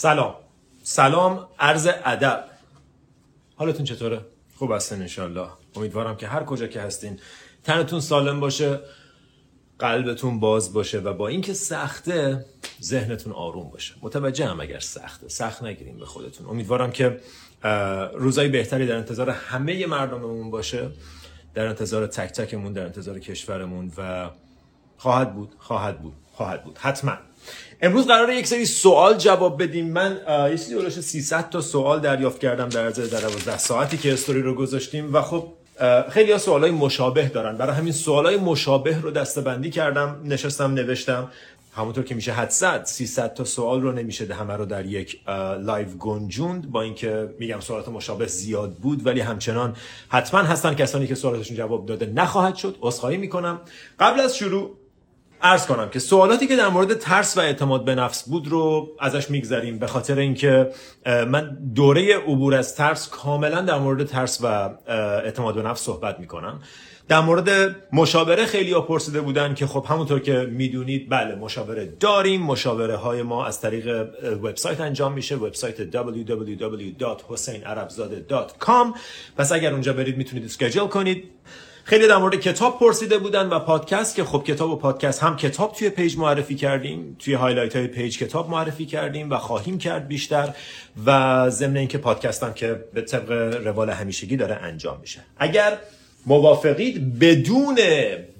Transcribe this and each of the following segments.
سلام. سلام عرض ادب. حالتون چطوره؟ خوب هستین انشالله امیدوارم که هر کجا که هستین تنتون سالم باشه قلبتون باز باشه و با اینکه سخته ذهنتون آروم باشه. متوجه هم اگر سخته. سخت نگیریم به خودتون. امیدوارم که روزای بهتری در انتظار همه مردممون باشه در انتظار تک تکمون در انتظار کشورمون و خواهد بود خواهد بود خواهد بود. حتما. امروز قراره یک سری سوال جواب بدیم. من یه چیزی 300 تا سوال دریافت کردم در عرض در 12 ساعتی که استوری رو گذاشتیم و خب خیلی ها سوال های مشابه دارن. برای همین سوال های مشابه رو دستبندی کردم نشستم نوشتم. همونطور که میشه حد زد 300 تا سوال رو نمیشه همه رو در یک لایو گنجوند. با اینکه میگم سوالات مشابه زیاد بود ولی همچنان حتما هستن کسانی که سوالاتشون جواب داده نخواهد شد. عذرخواهی می‌کنم. قبل از شروع ارز کنم که سوالاتی که در مورد ترس و اعتماد به نفس بود رو ازش میگذریم به خاطر اینکه من دوره عبور از ترس کاملا در مورد ترس و اعتماد به نفس صحبت می‌کنم. در مورد مشاوره خیلی ها پرسیده بودن که خب همونطور که می‌دونید بله مشاوره داریم. مشاوره های ما از طریق وبسایت انجام میشه وبسایت www.huseinarabzade.com پس اگر اونجا برید می‌تونید schedule کنید. خیلی در مورد کتاب پرسیده بودن و پادکست که خب کتاب و پادکست هم کتاب توی پیج معرفی کردیم توی highlight های پیج کتاب معرفی کردیم و خواهیم کرد بیشتر و ضمن اینکه پادکست هم که به طبق روال همیشگی داره انجام میشه. اگر موافقید بدون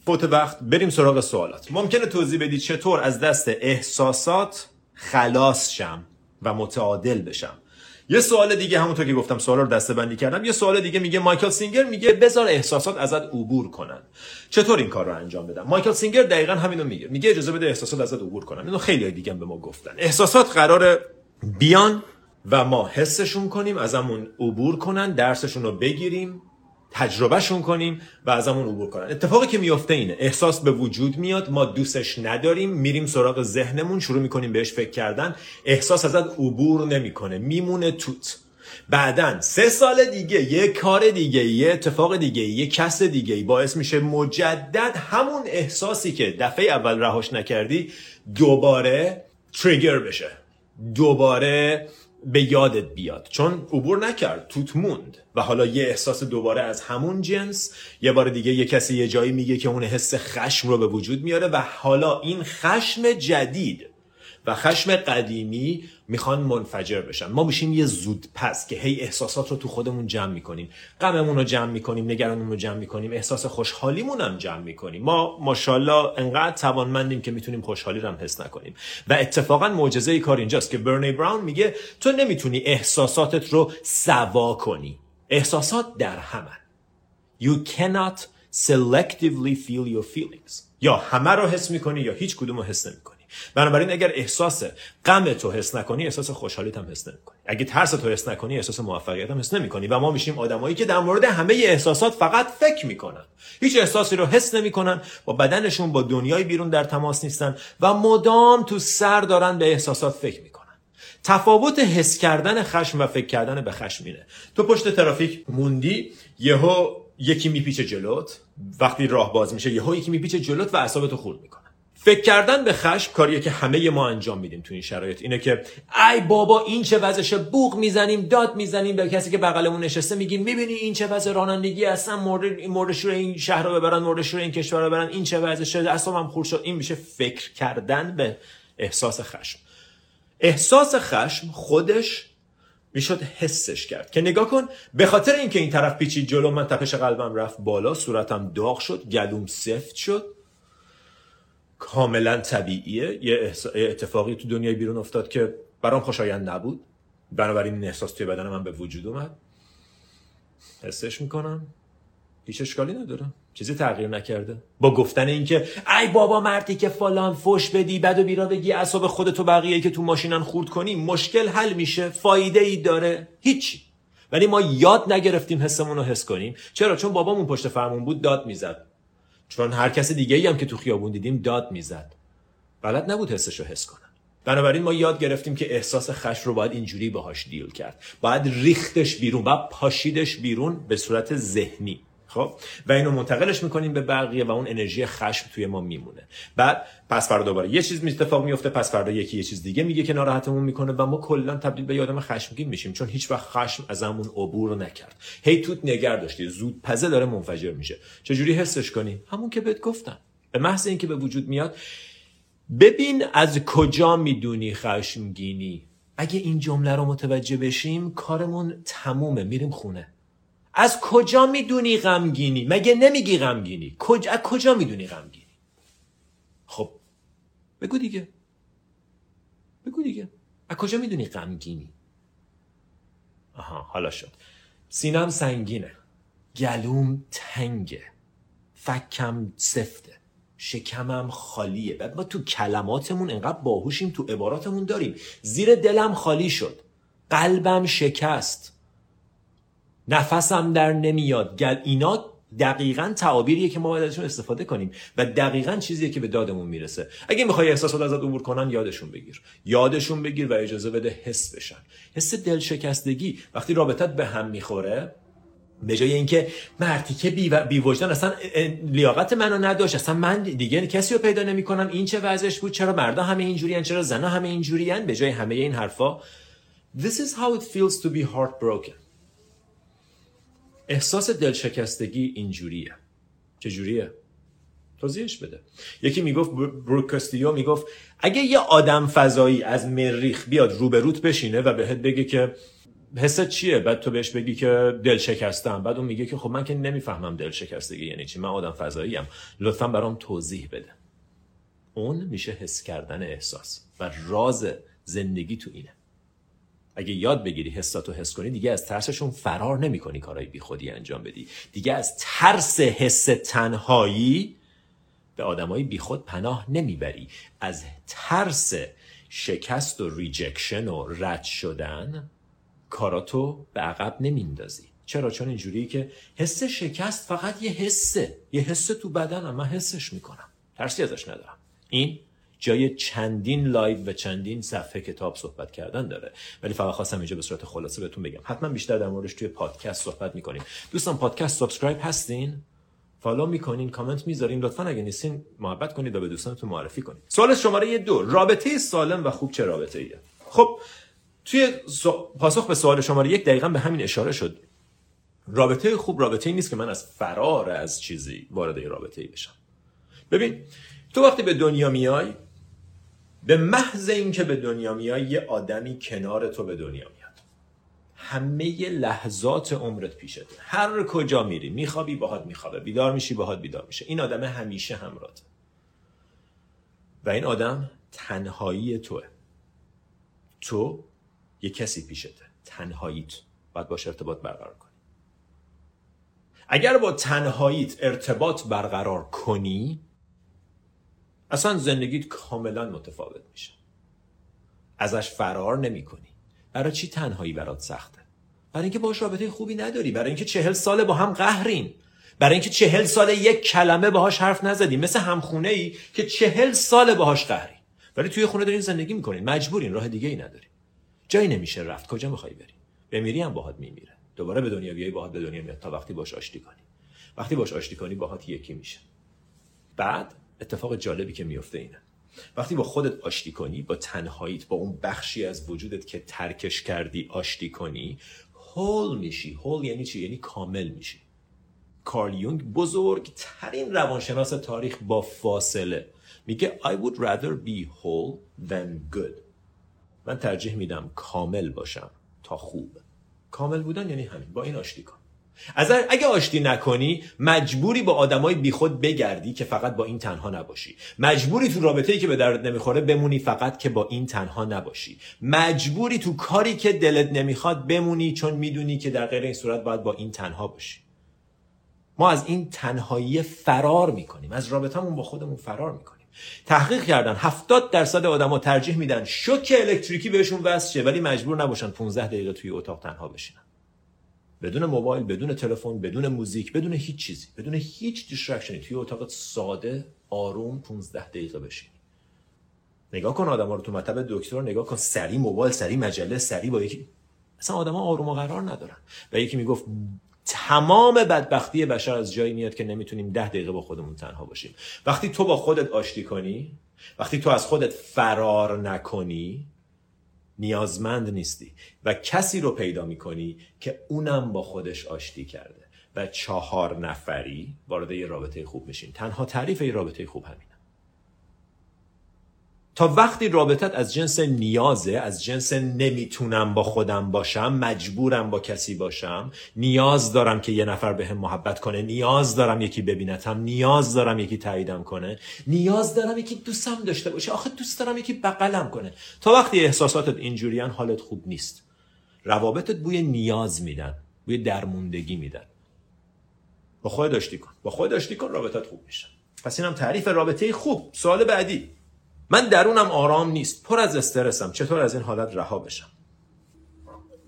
فوت وقت بریم سراغ سوالات. ممکنه توضیح بدید چطور از دست احساسات خلاص شم و متعادل بشم؟ یه سوال دیگه همونطور که گفتم سوالا رو دسته بندی کردم. یه سوال دیگه میگه مایکل سینگر میگه بذار احساسات ازت عبور کنن. چطور این کار رو انجام بدم؟ مایکل سینگر دقیقا همینو میگه. میگه اجازه بده احساسات ازت عبور کنن. اینو خیلی دیگه به ما گفتن. احساسات قرار بیان و ما حسشون کنیم ازمون عبور کنن درسشون رو بگیریم تجربهشون کنیم و ازمون عبور کنن. اتفاقی که میفته اینه احساس به وجود میاد ما دوستش نداریم میریم سراغ ذهنمون شروع می‌کنیم بهش فکر کردن احساس ازت عبور نمی‌کنه میمونه توت. بعدا سه سال دیگه یه کار دیگه یه اتفاق دیگه یه کس دیگه باعث میشه مجدد همون احساسی که دفعه اول رهاش نکردی دوباره تریگر بشه. دوباره به یادت بیاد. چون عبور نکرد توت موند. و حالا یه احساس دوباره از همون جنس یه بار دیگه یه کسی یه جایی میگه که اون حس خشم رو به وجود میاره و حالا این خشم جدید و خشم قدیمی می‌خوان منفجر بشن. ما میشیم یه زود پس که هی احساسات رو تو خودمون جمع می‌کنیم. غممون رو جمع می‌کنیم نگرانمون رو جمع می‌کنیم احساس خوشحالیمون هم جمع می‌کنیم. ما ماشاءالله انقدر توانمندیم که می‌تونیم خوشحالی رو هم حس نکنیم. و اتفاقا معجزه کار اینجاست که برنی براون میگه تو نمی‌تونی احساساتت رو سوا کنی. احساسات در همن. You cannot selectively feel your feelings. یا همه رو حس می‌کنی یا هیچ کدوم رو حس نمی‌کنی. بنابراین اگر احساس غم تو حس نکنی احساس خوشحالیت هم حس نمی‌کنی. اگه ترس تو حس نکنی احساس موفقیت هم حس نمی‌کنی. و ما میشیم آدمایی که در مورد همه احساسات فقط فکر می‌کنن. هیچ احساسی رو حس نمی‌کنن با بدنشون با دنیای بیرون در تماس نیستن و مدام تو سر دارن به احساسات فکر می‌کنن. تفاوت حس کردن خشم و فکر کردن به خشم اینه. تو پشت ترافیک موندی یهو یکی میپیچه جلوت وقتی راه باز میشه یهو یکی میپیچه جلوت و اعصابتو خورد می‌کنه. فکر کردن به خشم کاریه که همه ما انجام میدیم تو این شرایط. اینه که ای بابا این چه وضعشه؟ بوق می‌زنیم داد می‌زنیم به کسی که بغلمون نشسته میگیم می‌بینی این چه وضع رانندگی اصلا مورد مورد این شهر رو ببرن مورد شور این کشور رو ببرن. این چه وضعشه؟ اصلا هم خورد شد. این میشه فکر کردن به احساس خشم. احساس خشم خودش می‌شد حسش کرد. که نگاه کن به خاطر اینکه این طرف پیچید جلو من تپش قلبم رفت بالا صورتم داغ شد گلوم سفت شد. کاملا طبیعیه. یه اتفاقی تو دنیای بیرون افتاد که برام خوشایند نبود. بنابراین این احساس توی بدن من به وجود اومد. حسش می‌کنم. هیچ اشکالی نداره. چیزی تغییر نکرده. با گفتن اینکه ای بابا مردی که فلان فش بدی بد و بیرا بگی اعصاب خودتو بقیه که تو ماشینن خورد کنی مشکل حل میشه. فایده ای داره. هیچی. ولی ما یاد نگرفتیم حسمون رو حس کنیم. چرا؟ چون بابامون پشت فرمون بود داد می‌زد. چون هر کس دیگه ای هم که تو خیابون دیدیم داد می‌زد. بلد نبود حسش رو حس کنن بنابراین ما یاد گرفتیم که احساس خشم رو باید اینجوری باهاش دیل کرد. باید ریختش بیرون و پاشیدش بیرون به صورت ذهنی. خب؟ و اینو منتقلش می‌کنیم به بقیه و اون انرژی خشم توی ما میمونه. بعد پس فردا دوباره یه چیز اتفاق میفته پس فردا یکی یه چیز دیگه میگه که ناراحتمون می‌کنه و ما کلا تبدیل به آدم خشمگین میشیم چون هیچ وقت خشم ازمون عبور نکرد. هی توت نگر داشتی زود پزه داره منفجر میشه. چجوری حسش کنی؟ همون که بهت گفتم. به محض اینکه به وجود میاد ببین از کجا می‌دونی خشمگینی. اگه این جمله رو متوجه بشیم کارمون تمومه میریم خونه. از کجا می‌دونی غمگینی؟ مگه نمیگی غمگینی؟ کجا از کجا می‌دونی غمگینی؟ خب بگو دیگه. بگو دیگه. از کجا می‌دونی غمگینی؟ آها حالا شد. سینم سنگینه. گلوم تنگه. فکم سفته. شکمم خالیه. بعد ما تو کلماتمون انقدر باهوشیم تو عباراتمون داریم. زیر دلم خالی شد. قلبم شکست. نفسم در نمیاد. گل اینا دقیقا تعابیریه که ما باید ازشون استفاده کنیم و دقیقا چیزیه که به دادمون می‌رسه. اگه می‌خوای احساسات ازت عبور کنن یادشون بگیر. یادشون بگیر و اجازه بده حس بشن. حس دلشکستگی وقتی رابطت به هم می‌خوره به جای اینکه مرتی که بی, بی وجدان اصلا لیاقت منو نداشت اصلا من دیگه کسی رو پیدا نمی‌کنم. این چه وضعش بود؟ چرا مردا همه اینجوریان چرا زنا همه اینجوریان به جای همه این حرفا. This is how it feels to be heartbroken. احساس دلشکستگی اینجوریه. چجوریه؟ توضیحش بده. یکی می‌گفت بروکاستیو می‌گفت اگه یه آدم فضایی از مریخ بیاد روبروت بشینه و بهت بگه که حست چیه بعد تو بهش بگی که دل شکستم بعد اون میگه که خب من که نمی‌فهمم دل شکستگی یعنی چی من آدم فضایی ام لطفا برام توضیح بده. اون میشه حس کردن احساس و راز زندگی تو اینه. اگه یاد بگیری حساتو حس کنی دیگه از ترسشون فرار نمی‌کنی کارهای بیخودی انجام بدی. دیگه از ترس حس تنهایی به آدمای بیخود پناه نمی‌بری. از ترس شکست و rejection و رد شدن کاراتو به عقب نمیندازی چرا؟ چون اینجوری که حس شکست فقط یه حسه. یه حس تو بدنم. من حسش می‌کنم. ترسی ازش ندارم. این جای چندین لایو و چندین صفحه کتاب صحبت کردن داره. ولی فقط خواستم اینجا به صورت خلاصه بهتون بگم. حتما بیشتر در موردش توی پادکست صحبت می‌کنیم. دوستان پادکست subscribe هستین؟ follow می‌کنین کامنت می‌ذارین. لطفا اگه نیستین محبت کنید و به دوستانتون معرفی کنید. سوال شماره دو. رابطه سالم و خوب چه رابطه ایه خب توی پاسخ به سوال شماره یک دقیقا به همین اشاره شد. رابطه خوب رابطه ای نیست که من از فرار از چیزی وارد رابطه ای بشم. ببین تو وقتی به دنیا میای به محض اینکه به دنیا میای یه آدمی کنار تو به دنیا میاد. همه لحظات عمرت پیشته هر کجا میری میخوابی باهات میخوابه. بیدار میشی باهات بیدار میشه. این آدم همیشه همراهت. و این آدم تنهایی توه. تو یه کسی پیشته تنهاییت باید باش ارتباط برقرار کنی. اگر با تنهاییت ارتباط برقرار کنی اصلا زندگیت کاملا متفاوت میشه. ازش فرار نمی کنی برای چی تنهایی برات سخته؟ برای اینکه باش رابطه خوبی نداری. برای اینکه چهل ساله با هم قهرین برای اینکه چهل ساله یک کلمه باهاش حرف نزدی. مثل همخونه ای که چهل ساله باهاش قهری. ولی توی خونه دارین زندگی می‌کنین. مجبورین. راه دیگه ای نداری. جایی نمیشه رفت. کجا می‌خوای بری؟ بمیری هم باهات میمیره. دوباره به دنیا بیای باهات به دنیا میاد تا وقتی باش آشتی کنی. وقتی باش آشتی کنی باهات یکی میشه. بعد اتفاق جالبی که میفته اینه. وقتی با خودت آشتی کنی با تنهاییت با اون بخشی از وجودت که ترکش کردی آشتی کنی هول میشی. هول یعنی چی؟ یعنی کامل میشی. کارل یونگ بزرگترین روانشناس تاریخ با فاصله. میگه I would rather be whole than good. من ترجیح میدم کامل باشم تا خوب. کامل بودن یعنی همین. با این آشتی کن. از اگه آشتی نکنی مجبوری با آدمای بیخود بگردی که فقط با این تنها نباشی. مجبوری تو رابطه‌ای که به درد نمی‌خوره بمونی فقط که با این تنها نباشی. مجبوری تو کاری که دلت نمی‌خواد بمونی چون می‌دونی که در غیر این صورت باید با این تنها باشی. ما از این تنهایی فرار می‌کنیم. از رابطهمون با خودمون فرار می‌کنیم. تحقیق کردن. 70 درصد آدما ترجیح میدن شوک الکتریکی بهشون وصل ولی مجبور نباشن 15 دقیقه توی اتاق تنها بشینن. بدون موبایل بدون تلفن بدون موزیک بدون هیچ چیزی بدون هیچ distraction ی توی اتاق ساده آروم 15 دقیقه بشینی. نگاه کن آدما رو تو مطب دکتر نگاه کن سری موبایل سری مجله سری با یکی. اصلا آدما آروم و قرار ندارن. و یکی می‌گفت تمام بدبختی بشر از جایی میاد که نمی‌تونیم ده دقیقه با خودمون تنها باشیم. وقتی تو با خودت آشتی کنی وقتی تو از خودت فرار نکنی نیازمند نیستی و کسی رو پیدا می‌کنی که اونم با خودش آشتی کرده. و چهار نفری وارد یه رابطه خوب میشین تنها تعریف یه رابطه خوب همین. تا وقتی رابطت از جنس نیازه از جنس نمی‌تونم با خودم باشم مجبورم با کسی باشم نیاز دارم که یه نفر به هم محبت کنه نیاز دارم یکی ببینتم نیاز دارم یکی تاییدم کنه نیاز دارم یکی دوستم داشته باشه آخه دوست دارم یکی بغلم کنه. تا وقتی احساساتت اینجوریان حالت خوب نیست. روابطت بوی نیاز میدن بوی درموندگی میدن. با خود داشتی کن. با خود داشتی کن رابطت خوب میشه. پس اینم تعریف رابطه خوب. سوال بعدی. من درونم آرام نیست پر از استرسم. چطور از این حالت رها بشم؟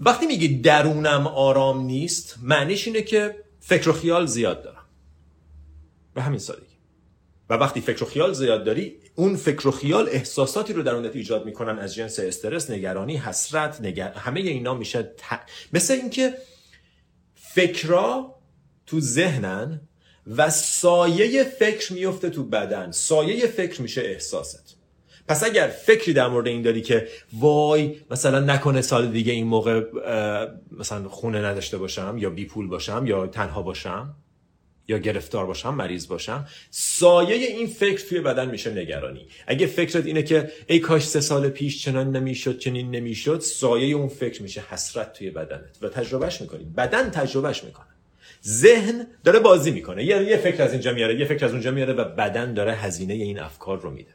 وقتی میگی درونم آرام نیست معنیش اینه که فکر و خیال زیاد دارم. به همین سادگی. و وقتی فکر و خیال زیاد داری اون فکر و خیال احساساتی رو درونت ایجاد می‌کنن. از جنس استرس نگرانی حسرت نگر... همه اینا میشه ت... مثل اینکه فکرا تو ذهنن و سایه فکر میفته تو بدن. سایه فکر میشه احساست. پس اگر فکری در مورد این داری که وای مثلا نکنه سال دیگه این موقع مثلا خونه نداشته باشم یا بی پول باشم یا تنها باشم یا گرفتار باشم مریض باشم سایه این فکر توی بدن میشه نگرانی. اگه فکرت اینه که ای کاش سه سال پیش چنان نمی‌شد چنین نمی‌شد سایه اون فکر میشه حسرت توی بدنت و تجربهش می‌کنی. بدن تجربهش می‌کنه. ذهن داره بازی می‌کنه. یه فکر از اینجا میاره یه فکر از اونجا میاره و بدن داره هزینه این افکار رو میده.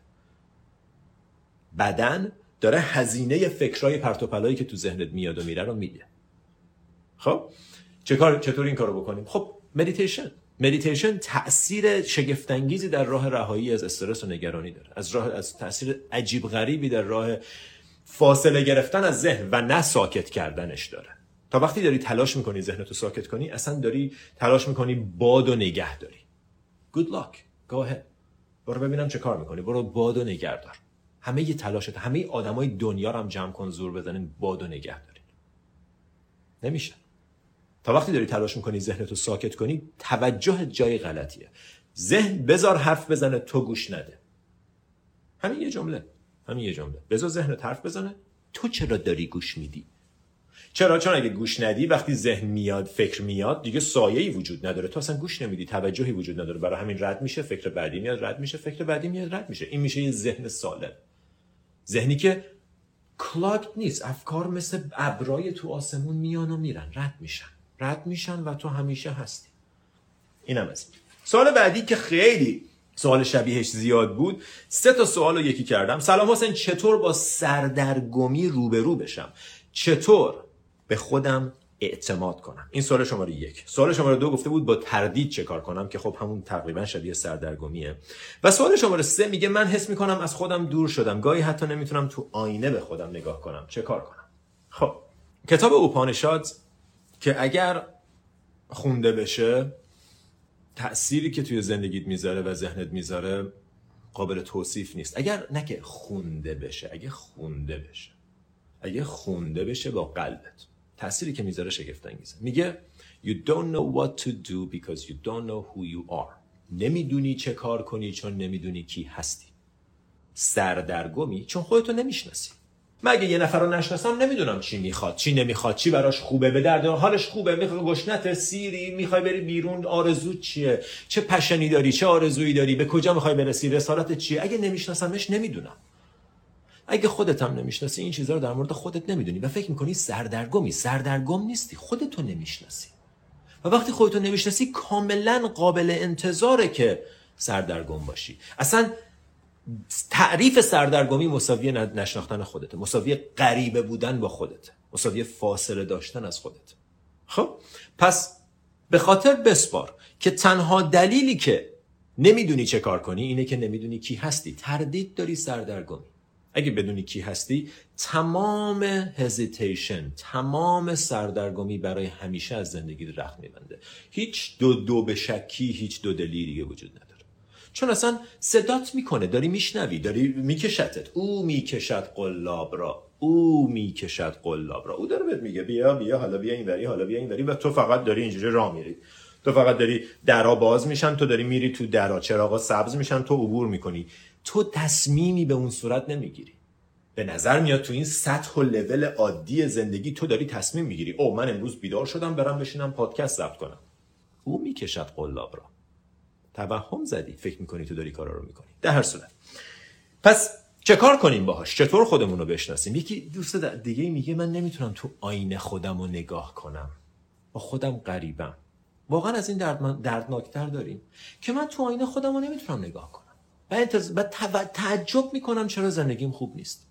بدن داره هزینه فکرای پرتوپلایی که تو ذهنت میاد و میره رو میده. خب؟ چه کار چطور این کارو بکنیم؟ خب مدیتیشن مدیتیشن تاثیر شگفتانگیزی در راه رهایی از استرس و نگرانی داره. از راه از تاثیر عجیب غریبی در راه فاصله گرفتن از ذهن و نه ساکت کردنش داره. تا وقتی داری تلاش می‌کنی ذهنتو ساکت کنی اصلا داری تلاش می‌کنی باد و نگه داری. Good luck. Go ahead. برو ببینم چه کار می‌کنی. برو باد و نگه دار همه ی تلاشت همه آدمای دنیا رو هم جمع کن زور بزنین باد و نگه دارین. نمیشه. تا وقتی داری تلاش می‌کنی ذهنتو ساکت کنی توجه جای غلطیه. ذهن بزار حرف بزنه تو گوش نده. همین یه جمله. همین یه جمله. بذار ذهنت حرف بزنه تو چرا داری گوش میدی؟ چرا؟ چون اگه گوش ندی وقتی ذهن میاد فکر میاد دیگه سایه‌ای وجود نداره. تو اصلا گوش نمیدی توجهی وجود نداره. برای همین رد میشه فکر بعدی میاد رد میشه فکر بعدی میاد رد میشه. این میشه یه ذهن سالم. ذهنی که کلاکت نیست افکار مثل ابرای تو آسمون میان و میرن. رد میشن. رد میشن و تو همیشه هستی. اینم از سوال بعدی که خیلی سوال شبیهش زیاد بود سه تا سوال رو یکی کردم. سلام حسین چطور با سردرگمی روبرو بشم؟ چطور به خودم اعتماد کنم. این سوال شماره یک. سوال شماره دو گفته بود با تردید چه کار کنم که خب همون تقریبا شبیه سردرگمیه. و سوال شماره سه میگه من حس می‌کنم از خودم دور شدم. گاهی حتی نمی‌تونم تو آینه به خودم نگاه کنم. چه کار کنم؟ خب. کتاب اوپانشاد که اگر خونده بشه تأثیری که توی زندگیت می‌ذاره و ذهنت می‌ذاره قابل توصیف نیست. اگر نه که خونده بشه اگه خونده بشه اگه خونده بشه با قلبت. تأثیری که می‌ذاره شگفت انگیزه میگه You don't know what to do because you don't know who you are. نمی‌دونی چه کار کنی چون نمی‌دونی کی هستی. سردرگمی چون خودتو نمی‌شناسی. مگه یه نفر رو نشناسم نمی‌دونم چی می‌خواد. چی نمی‌خواد چی براش خوبه به درد حالش خوبه می‌خواد گشنت سیری می‌خوای بری بیرون آرزو چیه؟ چه پشنی داری؟ چه آرزویی داری؟ به کجا می‌خوای برسی؟ رسالت چیه؟ اگه نمیشناسمش نمی‌دونم. اگه خودت هم نمی‌شناسی این چیزها رو در مورد خودت نمی‌دونی و فکر می‌کنی سردرگمی. سردرگم نیستی. خودتو نمی‌شناسی. و وقتی خودتو نمی‌شناسی کاملا قابل انتظاره که سردرگم باشی. اصلا تعریف سردرگمی مساوی نشناختن خودته. مساوی غریبه بودن با خودته. مساوی فاصله داشتن از خودت خب؟ پس به خاطر بسپار که تنها دلیلی که نمی‌دونی چه کار کنی اینه که نمی‌دونی کی هستی. تردید داری سردرگمی. اگه بدونی کی هستی تمام هزیتیشن تمام سردرگمی برای همیشه از زندگی رخ میبنده. هیچ دو دو به شکی هیچ دو دلی دیگه وجود نداره. چون اصلا صدات می‌کنه داری میشنوی داری میکشتت. او می‌کشد قلاب را. او می‌کشد قلاب را. او داره بهت میگه بیا بیا حالا بیا اینوری حالا بیا اینوری و تو فقط داری اینجوری راه میری. تو فقط داری درا باز میشن تو داری میری تو درا. چراغا سبز میشن تو عبور می‌کنی. تو تصمیمی به اون صورت نمی‌گیری. به نظر میاد تو این سطح و لول عادی زندگی تو داری تصمیم می‌گیری. او من امروز بیدار شدم برم بشینم پادکست ضبط کنم. او می‌کشد قلاب را. توهم زدی. فکر می‌کنی تو داری کارا رو می‌کنی. در هر صورت. پس چه کار کنیم باهاش؟ چطور خودمون رو بشناسیم؟ یکی دوست دیگه میگه من نمی‌تونم تو آینه خودم رو نگاه کنم. با خودم غریبم. واقعا از این درد دردناکتر داریم. که من تو آینه خودم رو نمی‌تونم نگاه کنم. و, انتظ... تعجب می‌کنم چرا زندگیم خوب نیست.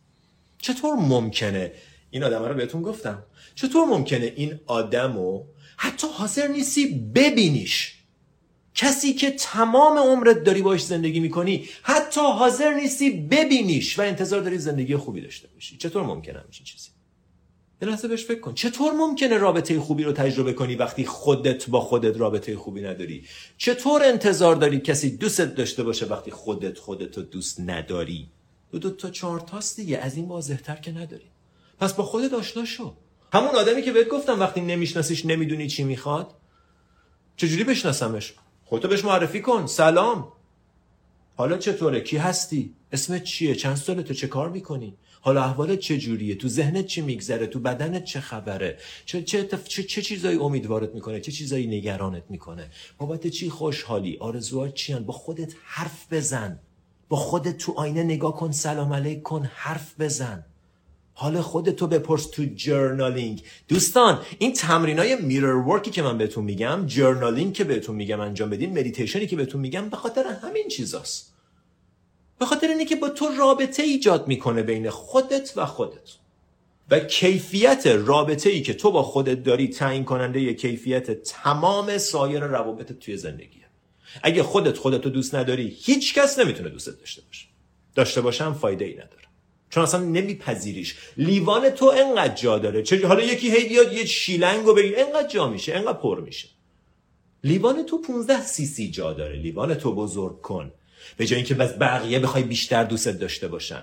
چطور ممکنه این آدم رو بهتون گفتم؟ چطور ممکنه این آدم رو حتی حاضر نیستی ببینیش؟ کسی که تمام عمرت داری باش زندگی می‌کنی حتی حاضر نیستی ببینیش و انتظار داری زندگی خوبی داشته باشی. چطور ممکنه همچین چیزی؟ یه لحظه بهش فکر کن. چطور ممکنه رابطه خوبی رو تجربه کنی وقتی خودت با خودت رابطه خوبی نداری؟ چطور انتظار داری کسی دوستت داشته باشه وقتی خودت خودت رو دوست نداری؟ دو دو تا چهار تاست دیگه. از این واضحتر که نداری پس با خودت آشنا شو. همون آدمی که بهت گفتم وقتی نمیشناسیش نمی‌دونی چی می‌خواد چجوری بشناسمش؟ خودتو بهش معرفی کن. سلام. حالا چطوره؟ کی هستی؟ اسمت چیه؟ چند سالته؟ چه کار می‌کنی؟ حالا احوالت چه جوریه تو ذهنت چی میگذره؟ تو بدنت چه خبره؟ چه چه, چه, چه چیزایی امیدوارت می‌کنه؟ چه چیزایی نگرانت می‌کنه؟ بابت چی خوشحالی؟ آرزوهات چیان؟ با خودت حرف بزن. با خودت تو آینه نگاه کن سلام علیک کن حرف بزن. حال خودتو بپرس تو journaling. دوستان این تمرین های mirror work ی که من بهتون میگم journaling که بهتون میگم انجام بدین مدیتیشنی که بهتون میگم به خاطر همین چیزاست. به خاطر اینه که با تو رابطه ایجاد می‌کنه بین خودت و خودت. و کیفیت رابطه ای که تو با خودت داری تعیین کننده ی کیفیت تمام سایر روابط توی زندگیه. اگه خودت خودت رو دوست نداری هیچ کس نمی‌تونه دوستت داشته باشه. داشته باشم فایده ای نداره. چون اصلا نمیپذیریش. لیوان تو انقدر جا داره. چه حالا یکی هی بیاد یه شیلنگو بگیر انقدر جا میشه انقدر پر میشه. لیوان تو 15 سی سی جا داره. لیوان تو بزرگ کن. به جای اینکه بس بقیه بخوای بیشتر دوستت داشته باشن.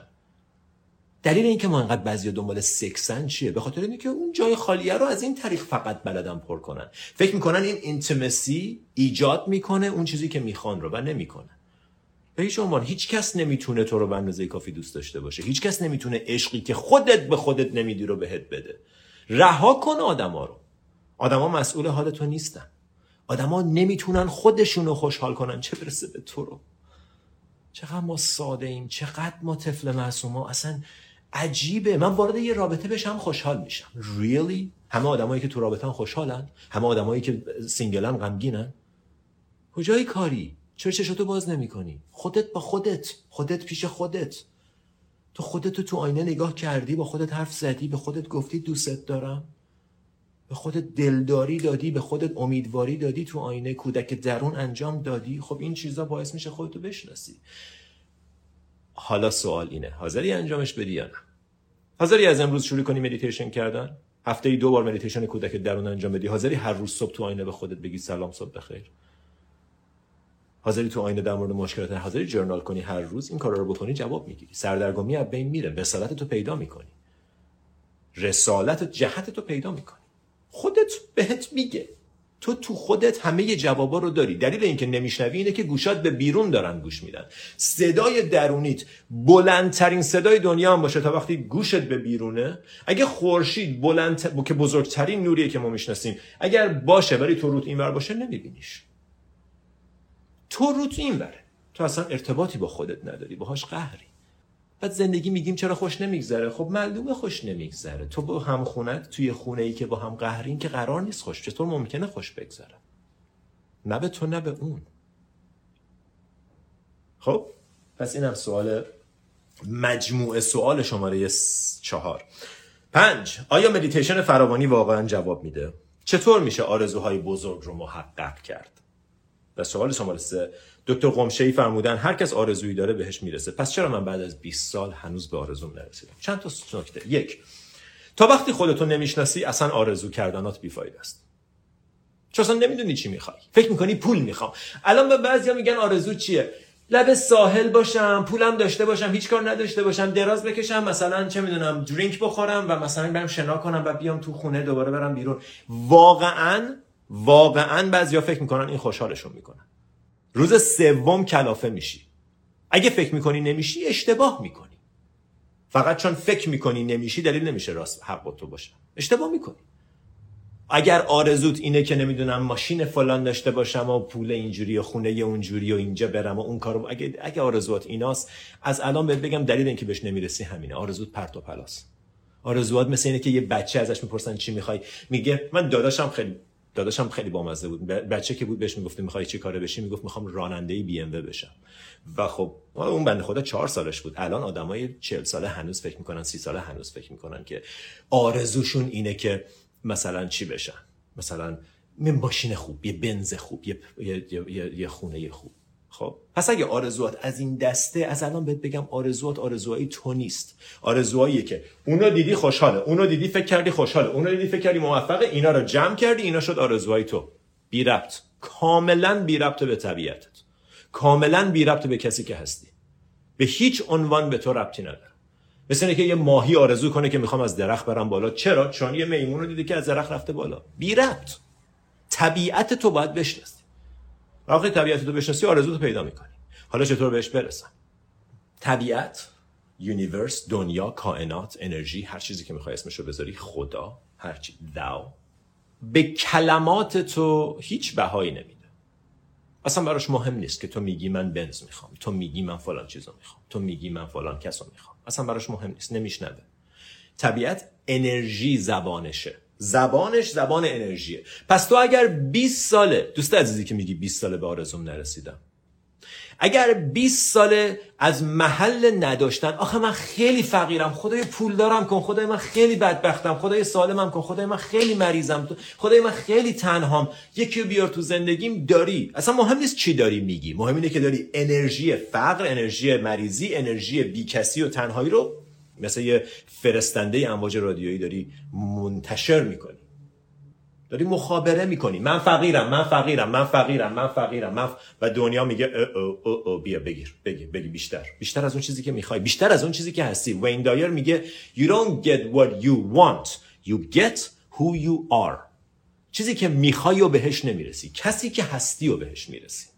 دلیل اینکه ما انقدر بعضی دنبال سکسن چیه؟ به خاطر اینکه اون جای خالیه رو از این طریق فقط بلدن پر کنن. فکر می‌کنن این اینتیمسی ایجاد می‌کنه اون چیزی که می‌خوان رو و نمی‌کنه به هیچ عنوان هیچ کس نمی‌تونه تو رو به اندازه کافی دوست داشته باشه. هیچ کس نمی‌تونه عشقی که خودت به خودت نمیدی رو بهت بده. رها کن آدما رو. آدما مسئول حال تو نیستن. آدما نمی‌تونن خودشون رو خوشحال کنن. چه برسه به تو رو؟ چقدر ما ساده ایم چقدر ما طفل معصوم اصلا عجیبه. من وارد یه رابطه بشم خوشحال میشم. Really همه آدمایی که تو رابطه خوشحالن؟ همه آدمایی که single ن غمگینن؟ کجای کاری؟ چرا چشاتو باز نمی کنی؟ خودت با خودت. خودت پیش خودت. تو خودت تو آینه نگاه کردی با خودت حرف زدی به خودت گفتی دوستت دارم. به خودت دلداری دادی به خودت امیدواری دادی تو آینه کودک درون انجام دادی. خب این چیزا باعث میشه خودتو بشناسی. حالا سوال اینه حاضری انجامش بدی یا نه؟ حاضری از امروز شروع کنی مدیتیشن کردن؟ هفته ای دو بار مدیتیشن کودک درون انجام بدی. حاضری هر روز صبح تو آینه به خودت بگی سلام صبح بخیر. حاضری تو آینه در مورد مشکلات حاضری journal کنی هر روز. این کارا رو بکنی جواب می‌گیری. سردرگمی از بین میره رسالت تو پیدا می‌کنی. رسالت جهت تو پیدا می‌کنی. خودت بهت میگه. تو تو خودت همه جوابا رو داری. دلیل اینکه نمیشنوی اینه که گوشات به بیرون دارن گوش میدن. صدای درونیت بلندترین صدای دنیا هم باشه تا وقتی گوشت به بیرونه. اگه خورشید بلند که بزرگترین نوریه که ما می‌شناسیم. اگر باشه ولی تو روت اینور باشه نمیبینیش. تو روت این بره تو اصلا ارتباطی با خودت نداری. باهاش قهری. بعد زندگی میگیم چرا خوش نمیگذره؟ خب معلومه خوش نمیگذره. تو با هم خونت توی خونه ای که با هم قهرین که قرار نیست خوش چطور ممکنه خوش بگذره؟ نه به تو نه به اون. خب پس اینم سوال مجموعه سوال شماره چهار. پنج آیا مدیتیشن فراوانی واقعا جواب میده؟ چطور میشه آرزوهای بزرگ رو محقق کرد؟ و سوال شماره سه دکتر قمشه ای فرمودن هر کس آرزویی داره بهش می‌رسه. پس چرا من بعد از 20 سال هنوز به آرزوم نرسیدم؟ چند تا نکته. یک تا وقتی خودتو نمی‌شناسی اصلا آرزو کردنات بی‌فایده است. چون اصلا نمی‌دونی چی می‌خوای. فکر می‌کنی پول می‌خوام. الان به بعضیا میگن آرزو چیه؟ لب ساحل باشم پولم داشته باشم هیچ کار نداشته باشم دراز بکشم مثلا چه می‌دونم درینک بخورم و مثلا برم شنا کنم و بیام تو خونه دوباره برم بیرون. واقعا واقعا بعضیا فکر می‌کنن این خوشحالشون می‌کنن روز سوم کلافه میشی. اگه فکر می‌کنی نمیشی اشتباه می‌کنی. فقط چون فکر می‌کنی نمیشی دلیل نمیشه راست حق تو باشه. اشتباه می‌کنی. اگر آرزوت اینه که نمی‌دونم ماشین فلان داشته باشم و پول اینجوری و خونه اونجوری و اینجا برم و اون کارو اگه اگه آرزوات ایناست از الان بهت بگم دلیل اینکه بهش نمی‌رسی همینه. آرزوت پرت و پلاس آرزوات مثل اینه که یه بچه ازش می‌پرسن چی می‌خوای. میگه من داداشم خیلی داداشم خیلی بامزه بود. بچه که بود بهش می‌گفتیم می‌خوای چی کاره بشی؟ می‌گفت می‌خوام راننده بی ام بشم. و خب اون بنده خدا چهار سالش بود. الان آدمای 40 ساله هنوز فکر می‌کنن سی ساله هنوز فکر می‌کنن که آرزوشون اینه که مثلا چی بشن؟ مثلا یه ماشین خوب یه بنز خوب یه, یه،, یه،, یه خونه خوب. خب. پس اگه آرزوات از این دسته از الان بهت بگم آرزوات آرزوهایی تو نیست. آرزوهایی که اونو دیدی خوشحاله اونو دیدی فکر کردی خوشحاله اونو دیدی فکر کردی موفقه اینا رو جمع کردی اینا شد آرزوهای تو. بی ربط. کاملا بی ربط به طبیعتت. کاملا بی ربط به کسی که هستی. به هیچ عنوان به تو ربطی نداره. مثل اینه که یه ماهی آرزو کنه که می‌خوام از درخت برم بالا. چرا؟ چون یه میمون رو دیده که از درخت رفته بالا. بی ربط. طبیعت تو باید بشناسی. وقتی طبیعت تو بشناسی آرزو تو پیدا می‌کنی. حالا چطور بهش برسم؟ طبیعت universe دنیا کائنات انرژی هر چیزی که می‌خوای اسمش رو بذاری خدا هر چی داو. به کلمات تو هیچ بهایی نمیده. اصلا براش مهم نیست که تو میگی من بنز می‌خوام تو میگی من فلان چیزو می‌خوام تو میگی من فلان کسو می‌خوام. اصلا براش مهم نیست نمیشنوه. طبیعت انرژی زبانشه. زبانش زبان انرژیه. پس تو اگر 20 ساله دوست عزیزی که میگی 20 ساله به آرزوم نرسیدم. اگر 20 ساله از محل نداشتن آخه من خیلی فقیرم خدای پول دارم کن خدای من خیلی بدبختم خدای سالمم کن خدای من خیلی مریضم خدای من خیلی تنهام. یکی بیار تو زندگیم داری. اصلا مهم نیست چی داری میگی مهم اینه که داری انرژی فقر انرژی مریضی انرژی بیکسی و تنهایی رو مثل یه فرستنده امواج رادیویی داری منتشر می‌کنی. داری مخابره می‌کنی. من فقیرم من فقیرم من فقیرم من فقیرم. من و دنیا میگه او او او بیا بگیر بگیر بگی بیشتر. بیشتر از اون چیزی که می‌خوای بیشتر از اون چیزی که هستی. وین دایر میگه you don't get what you want. You get who you are. چیزی که می‌خوای و بهش نمی‌رسی. کسی که هستی و بهش می‌رسی.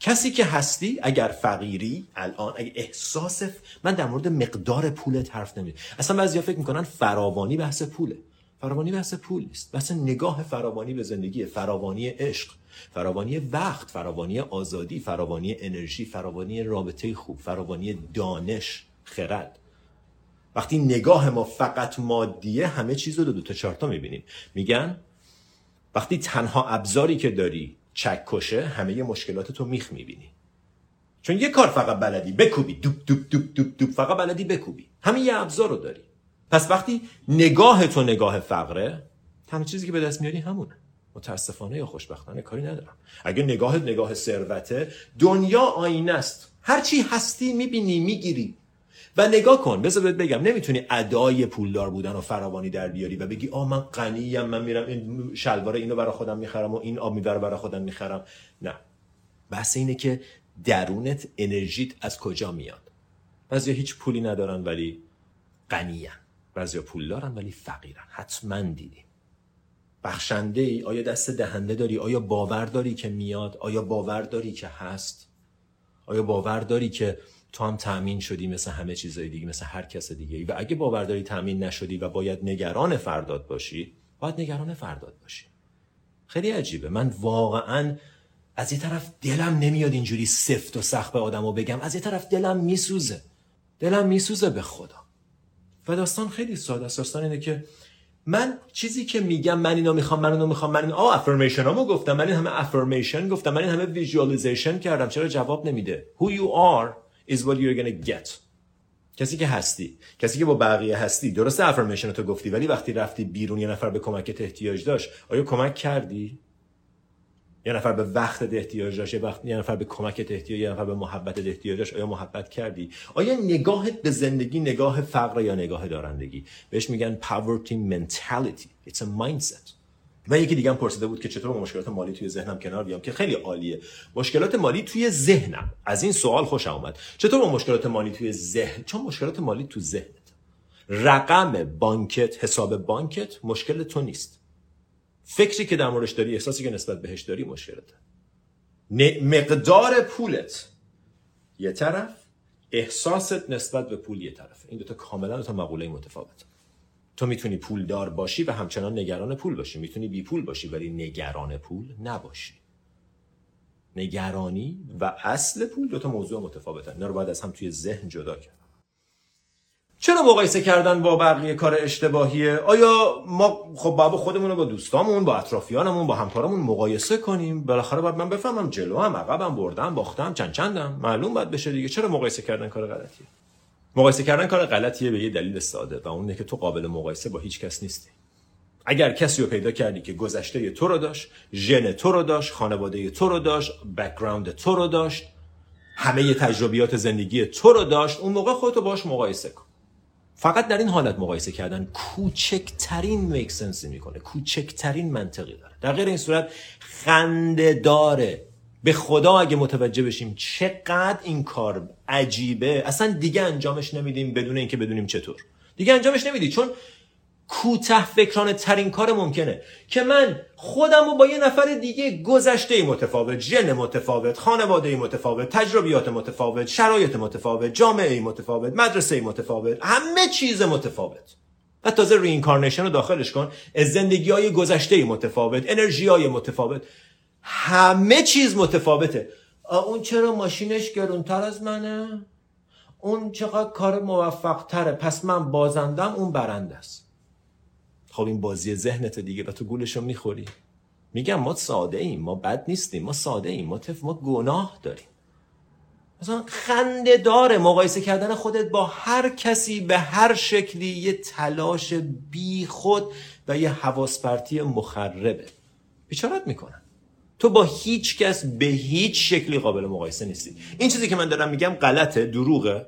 کسی که هستی اگر فقیری الان اگه احساس من در مورد مقدار پولت حرف نمی‌زنم. اصلا بعضیا فکر می‌کنن فراوانی بحث پوله. فراوانی بحث پول نیست. بحث نگاه فراوانی به زندگی فراوانی عشق فراوانی وقت فراوانی آزادی فراوانی انرژی فراوانی رابطه خوب فراوانی دانش خرد. وقتی نگاه ما فقط مادیه همه چیز رو دو, دو تا چارتا می‌بینیم. میگن وقتی تنها ابزاری که داری چک کشه همه مشکلات تو میخ می‌بینی. چون یه کار فقط بلدی بکوبی. دوب دوب دوب دوب دوب. فقط بلدی بکوبی. همین یه ابزار رو داری. پس وقتی نگاه تو نگاه فقره همه چیزی که به دست میاری همونه. متاسفانه یا خوشبختانه کاری ندارم. اگه نگاه نگاه ثروته دنیا آینه است. هرچی هستی می‌بینی می‌گیری. و نگاه کن بذار بهت بگم نمی‌تونی ادای پولدار بودن و فراوانی در بیاری و بگی آ من غنیم من میرم این شلوار اینو برای خودم می‌خرم و این آب می‌بره برای خودم می‌خرم. نه. بحث اینه که درونت انرژیت از کجا میاد. بعضیا هیچ پولی ندارن ولی غنیان بعضیا پول دارن ولی فقیرن. حتما دیدیم. بخشنده ای آیا دست دهنده داری؟ آیا باور داری که میاد؟ آیا باور داری که هست؟ آیا باور داری که تو هم تأمین شدی مثل همه چیزای دیگه مثل هر کس دیگه و اگه باور داری تأمین نشدی و باید نگران فردات باشی باید نگران فردات باشی. خیلی عجیبه. من واقعا از یه طرف دلم نمیاد اینجوری سفت و سخت به آدما بگم از یه طرف دلم میسوزه. دلم میسوزه به خدا. و داستان خیلی ساده است. داستان اینه که من چیزی که میگم من اینو می‌خوام من اینو می‌خوام من این آ affirmation همو گفتم. من این همه affirmation گفتم. من این همه visualization کردم. چرا جواب نمیده؟ Who you are is what you're gonna get. کسی که هستی کسی که با بقیه هستی. درسته افرمیشن تو گفتی ولی وقتی رفتی بیرون یه نفر به کمکت احتیاج داشت آیا کمک کردی؟ یه نفر به وقت احتیاج داشت یه, وقت... یه نفر به کمکت احتیاج یه نفر به محبت احتیاج داشت. آیا محبت کردی؟ آیا نگاهت به زندگی نگاه فقر یا نگاه دارندگی؟ بهش میگن poverty mentality. It's a mindset. و یکی دیگه هم پرسیده بود که چطور مشکلات مالی توی ذهنم کنار بیام که خیلی عالیه. مشکلات مالی توی ذهنم. از این سوال خوشم اومد. چطور با مشکلات مالی توی ذهن؟ چون مشکلات مالی تو ذهنت. رقم بانکت حساب بانکت مشکل تو نیست. فکری که در موردش داری احساسی که نسبت بهش داری مشکلته. مقدار پولت یه طرف احساست نسبت به پول یه طرف. این دوتا کاملا تا مقوله متفاوت تو می‌تونی پولدار باشی و همچنان نگران پول باشی. می‌تونی بی پول باشی ولی نگران پول نباشی. نگرانی و اصل پول دوتا موضوع متفاوتن. اینا رو باید از هم توی ذهن جدا کرد. چرا مقایسه کردن با بقیه کار اشتباهیه؟ آیا ما خب بابا خودمون رو با دوستامون با اطرافیانمون با همکارمون مقایسه کنیم؟ بالاخره باید من بفهمم جلو هم عقبم بردم باختم چند چندم معلوم باید بشه دیگه. چرا مقایسه کردن کار غلطیه؟ مقایسه کردن کار غلطیه به یه دلیل ساده و اونه که تو قابل مقایسه با هیچ کس نیستی. اگر کسی رو پیدا کردی که گذشته تو رو داشت ژن تو رو داشت خانواده تو رو داشت background تو رو داشت همه تجربیات زندگی تو رو داشت اون موقع خودتو باش مقایسه کن. فقط در این حالت مقایسه کردن کوچکترین میک سنسی می‌کنه کوچکترین منطقی داره. در غیر این صورت خنده داره به خدا اگه متوجه بشیم چقدر این کار عجیبه. اصلا دیگه انجامش نمیدیم بدون اینکه بدونیم چطور. دیگه انجامش نمیدی چون کوته فکرانه ترین کار ممکنه. که من خودم رو با یه نفر دیگه گذشته متفاوت ژن متفاوت خانواده متفاوت تجربیات متفاوت شرایط متفاوت جامعه متفاوت مدرسه متفاوت همه چیز متفاوت. و تازه reincarnation رو داخلش کن. از زندگی های گذشته متفاوت انرژی های متفاوت. همه چیز متفاوته. اون چرا ماشینش گرونتر از منه؟ اون چقدر کار موفق تره پس من بازندم اون برنده است. خب این بازی ذهنت دیگه و تو گولشو می‌خوری. میگم ما ساده ایم ما بد نیستیم ما ساده ایم ما تف ما گناه داریم. مثلا خنده داره مقایسه کردن خودت با هر کسی به هر شکلی یه تلاش بی خود و یه حواس پرتی مخربه. بیچارت می‌کنن تو با هیچ کس به هیچ شکلی قابل مقایسه نیستی. این چیزی که من دارم میگم غلطه دروغه.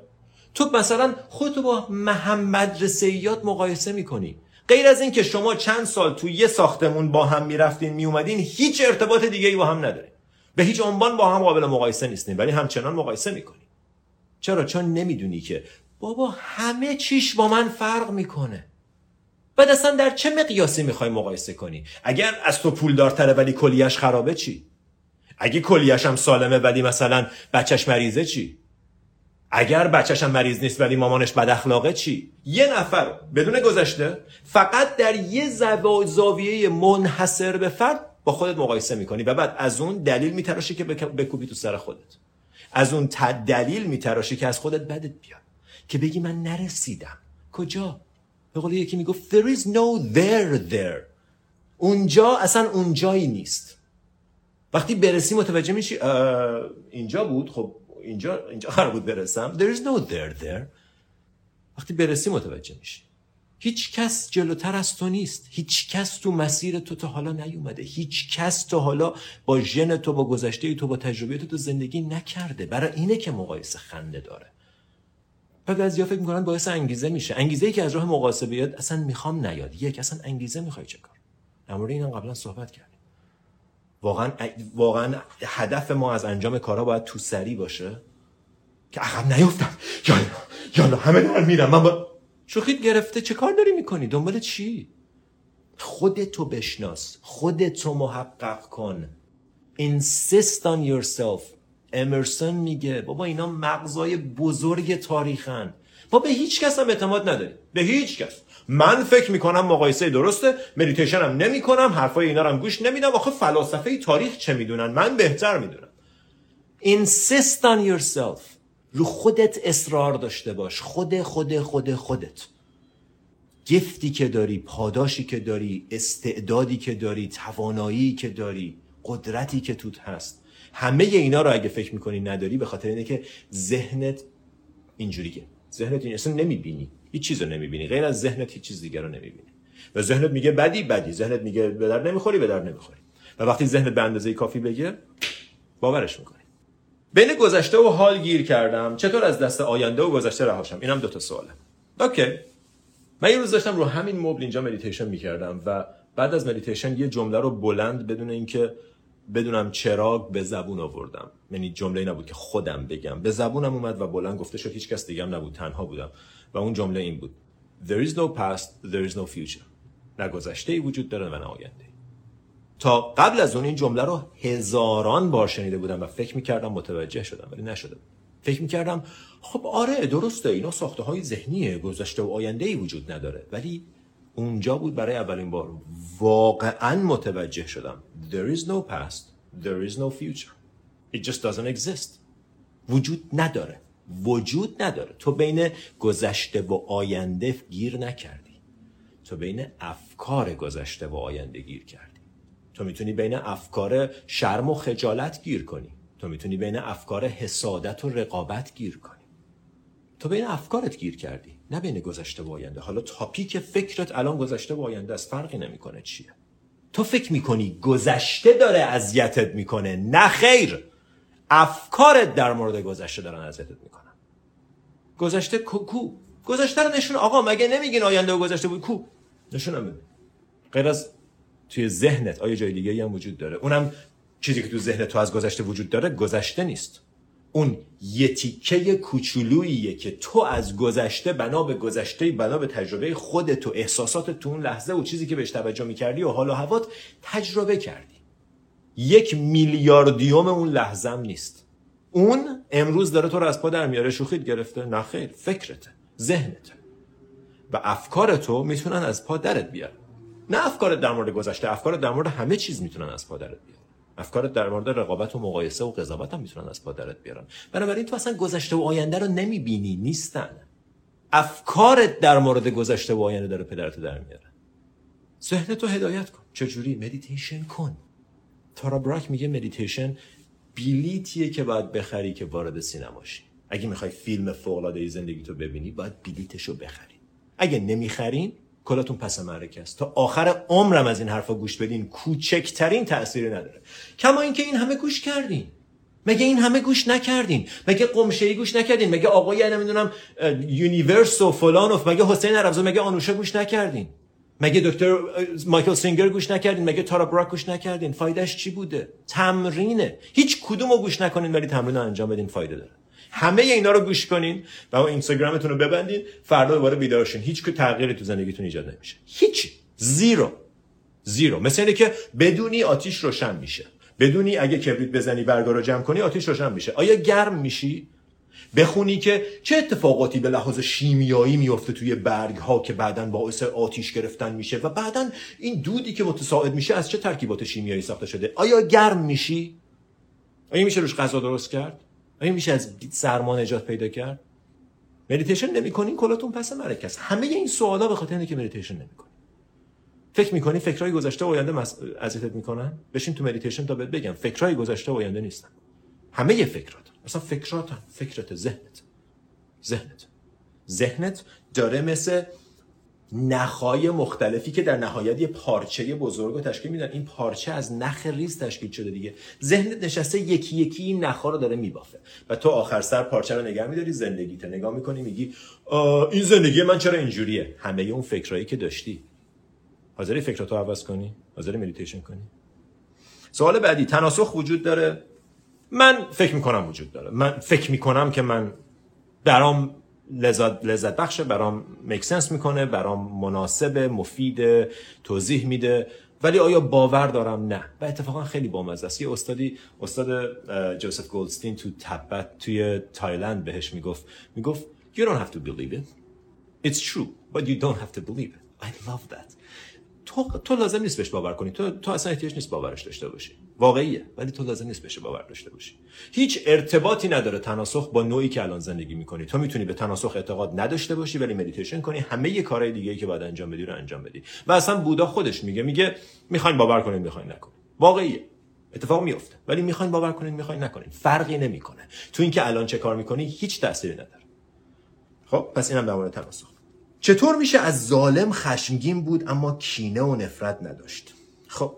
تو مثلا خودتو با محمد رسیات مقایسه می‌کنی. غیر از اینکه شما چند سال تو یه ساختمون با هم می‌رفتین میومدین هیچ ارتباط دیگه ای با هم ندارین به هیچ عنوان با هم قابل مقایسه نیستین ولی همچنان مقایسه می‌کنی. چرا؟ چون نمی‌دونی که بابا همه چیش با من فرق می‌کنه. بعد اصلا در چه مقیاسی می‌خوای مقایسه کنی؟ اگر از تو پول دارتره ولی کلیش خرابه چی؟ اگه کلیش هم سالمه ولی مثلا بچهش مریضه چی؟ اگر بچهش هم مریض نیست ولی مامانش بد اخلاقه چی؟ یه نفر بدون گذشته فقط در یه زاویه منحصر به فرد با خودت مقایسه می‌کنی و بعد از اون دلیل میتراشی که بکوبی تو سر خودت. از اون دلیل میتراشی که از خودت بدت بیاد. که بگی من نرسیدم. کجا؟ به قول یکی می‌گفت there is no there there. اونجا اصلا اونجایی نیست. وقتی برسی متوجه میشی؟ اینجا بود. خب اینجا اینجا قرار بود برسم. There is no there there. وقتی برسی متوجه میشی. هیچ کس جلوتر از تو نیست. هیچ کس تو مسیر تو تا حالا نیومده. هیچ کس تا حالا با ژن تو با گذشته تو با تجربه تو, تو زندگی نکرده. برای اینه که مقایسه خنده داره. بعد ها فکر می‌کنن باعث انگیزه میشه. انگیزه ای که از راه مقایسه بیاد اصلا می‌خوام نیاد. یک اصلا انگیزه می‌خوای چه کار؟ در مورد اینم قبلا صحبت کردیم. واقعا واقعا هدف ما از انجام کارها باید تو سری باشه که عقب نیفتم. یا یا همه دارن میرم من با شوخیت گرفته چه کار داری می‌کنی؟ دنبال چی؟ خودتو بشناس. خودتو محقق کن. Insist on yourself. امرسون میگه بابا اینا مغزای بزرگ تاریخن. ما به هیچ کس هم اعتماد نداریم. به هیچ کس. من فکر می‌کنم مقایسه درسته. مدیتیشن هم نمی‌کنم. حرفای اینا رو هم گوش نمیدم. آخه فلاسفه تاریخ چه می‌دونن؟ من بهتر می‌دونم. Insist on yourself. رو خودت اصرار داشته باش. خود خود خود خودت. گفتی که داری پاداشی که داری استعدادی که داری توانایی که داری قدرتی که توت هست. همه اینا رو اگه فکر می‌کنی نداری به خاطر اینه که ذهنت اینجوریه. ذهنت این اصلا نمی‌بینی. هیچ چیز رو نمی‌بینی. غیر از ذهنت هیچ چیز دیگر رو نمی‌بینی. و ذهنت میگه بدی بدی. ذهنت میگه به در نمی‌خوری به در نمی‌خوری. و وقتی ذهنت به اندازه کافی بگه باورش می‌کنی. بین گذشته و حال گیر کردم. چطور از دست آینده و گذشته رهاشم اینم دو تا سواله. Okay. من یه روز داشتم رو همین مبل اینجا مدیتیشن می‌کردم و بعد از مدیتیشن یه جمله رو بلند بدون اینکه بدونم چرا به زبون آوردم. یعنی جمله نبود که خودم بگم. به زبونم اومد و بلند گفته شد هیچ کس دیگه نبود. تنها بودم. و اون جمله این بود. There is no past, there is no future. نه گذشته ای وجود داره و نه آینده. تا قبل از اون این جمله رو هزاران بار شنیده بودم و فکر می‌کردم متوجه شدم ولی نشدم. فکر می‌کردم خب آره درسته اینا ساخته های ذهنیه گذشته و آینده ای وجود نداره. ولی اونجا بود برای اولین بار. واقعا متوجه شدم. There is no past. There is no future. It just doesn't exist. وجود نداره. وجود نداره. تو بین گذشته و آینده گیر نکردی. تو بین افکار گذشته و آینده گیر کردی. تو می‌تونی بین افکار شرم و خجالت گیر کنی. تو می‌تونی بین افکار حسادت و رقابت گیر کنی. تو بین افکارت گیر کردی. نه بین گذشته و آینده. حالا تاپیک فکرت الان گذشته و آینده است. فرقی نمی‌کنه چیه. تو فکر می‌کنی گذشته داره اذیتت می‌کنه؟ نه خیر. افکارت در مورد گذشته دارن اذیتت می‌کنن. گذشته کو گذشته رو نشون آقا مگه نمیگین آینده و گذشته بود؟ کو نشونم بده. غیر از توی ذهنت آیا جای دیگه هم وجود داره؟ اونم چیزی که تو ذهن تو از گذشته وجود داره گذشته نیست. اون یه تیکه کوچولوییه که تو از گذشته بنا به گذشته بنا به تجربه خودت و احساسات تو اون لحظه و چیزی که بهش توجه می‌کردی و حال و هوات تجربه کردی. یک میلیاردیوم اون لحظه نیست. اون امروز داره تو رو از پا در میاره شوخید گرفته. نه خیر فکرته ذهنته. و افکار تو می‌تونن از پا درت بیارن. نه افکار در مورد گذشته افکار در مورد همه چیز می‌تونن از پا درت بیارن. افکار در مورد رقابت و مقایسه و قضاوت هم می‌تونن از پا درت بیارن. بنابراین تو اصلا گذشته و آینده رو نمی‌بینی نیستن. افکارت در مورد گذشته و آینده داره پدرتو در میاره. ذهن تو هدایت کن. چجوری؟ مدیتیشن کن. تارا براک میگه مدیتیشن بلیتیه که باید بخری که وارد سینماشی اگه می‌خوای فیلم فوق العاده زندگی تو ببینی باید بلیتشو بخری. اگه نمی‌خرین کلاتون پس معرکه است. تا آخر عمرم از این حرفا گوش بدین کوچکترین تأثیری نداره. کما اینکه این همه گوش کردین. مگه این همه گوش نکردین؟ مگه قمشه گوش نکردین؟ مگه آقای نمی‌دونم Universe و فلان و مگه حسین عربزو مگه آنوشه گوش نکردین؟ مگه دکتر مایکل سینگر گوش نکردین؟ مگه تارا براک گوش نکردین؟ فایدهش چی بوده؟ تمرینه. هیچ کدوم رو گوش نکنین ولی تمرین رو انجام بدین فایده داره. همه اینا رو گوش کنین و اینستاگرامتون رو ببندین. فردا دوباره بیدار شین هیچ که تغییری تو زندگیتون ایجاد نمیشه. هیچ. زیرو. زیرو. مثل اینه که بدونی آتیش روشن میشه. بدونی اگه کبریت بزنی برگا رو جمع کنی آتیش روشن میشه. آیا گرم میشی؟ بخونی که چه اتفاقاتی به لحاظ شیمیایی میفته توی برگ ها که بعدا باعث آتیش گرفتن میشه و بعدا این دودی که متساعد میشه از چه ترکیبات شیمیایی ساخته شده؟ آیا گرم میشی؟ آیا میشه روش غذا درست کرد؟ آیا میشه از سرما نجات پیدا کرد؟ مدیتیشن نمی‌کنین کلاتون پس معرکه‌ست. همه این سوالا به خاطر اینه که مدیتیشن نمی‌کنین فکر می‌کنی فکرای گذشته و آینده مس... اذیتت می‌کنن؟ بشین تو مدیتیشن تا بهت بگم فکرای گذشته و آینده نیستن. همه فکرات. اصلا فکرات هم. فکرت ذهنت. ذهنت. ذهنت داره مثل نخهای مختلفی که در نهایت یه پارچه بزرگ رو تشکیل میدن. این پارچه از نخ ریز تشکیل شده دیگه. ذهنت نشسته یکی یکی این نخها رو داره میبافه. و تو آخر سر پارچه رو نگه میداری زندگی تو نگاه می‌کنی میگی این زندگی من چرا اینجوریه؟ همه اون فکرایی که داشتی. حاضری فکراتو عوض کنی؟ حاضری مدیتیشن کنی؟ سوال بعدی تناسخ وجود داره؟ من فکر می‌کنم وجود داره. من فکر می‌کنم که من درام لذت, لذت بخش برام مکسنس می‌کنه برام مناسب مفید توضیح میده. ولی آیا باور دارم؟ نه. و اتفاقا خیلی بامزه است. یه استادی استاد جوزف گولدستین تو تبت توی تایلند بهش می‌گفت می‌گفت you don't have to believe it. It's true but you don't have to believe it. I love that. تو, تو لازم نیست بهش باور کنی. تو, تو اصلا احتیاج نیست باورش داشته باشی. واقعیه ولی تو لازم نیست بهش باور داشته باشی. هیچ ارتباطی نداره تناسخ با نوعی که الان زندگی می‌کنی. تو می‌تونی به تناسخ اعتقاد نداشته باشی ولی مدیتیشن کنی. همه کارهای دیگه که باید انجام بدی رو انجام بدی. و اصلا بودا خودش میگه میگه می‌خواین باور کنین می‌خواین نکنین. واقعیه. اتفاق میفته ولی می‌خواین باور کنین می‌خواین نکنین. فرقی نمی‌کنه. تو اینکه الان چه کار می‌کنی هیچ تأثیری نداره. خب پس اینم در مورد تناسخ. چطور میشه از ظالم خشمگین بود اما کینه و نفرت نداشت؟ خب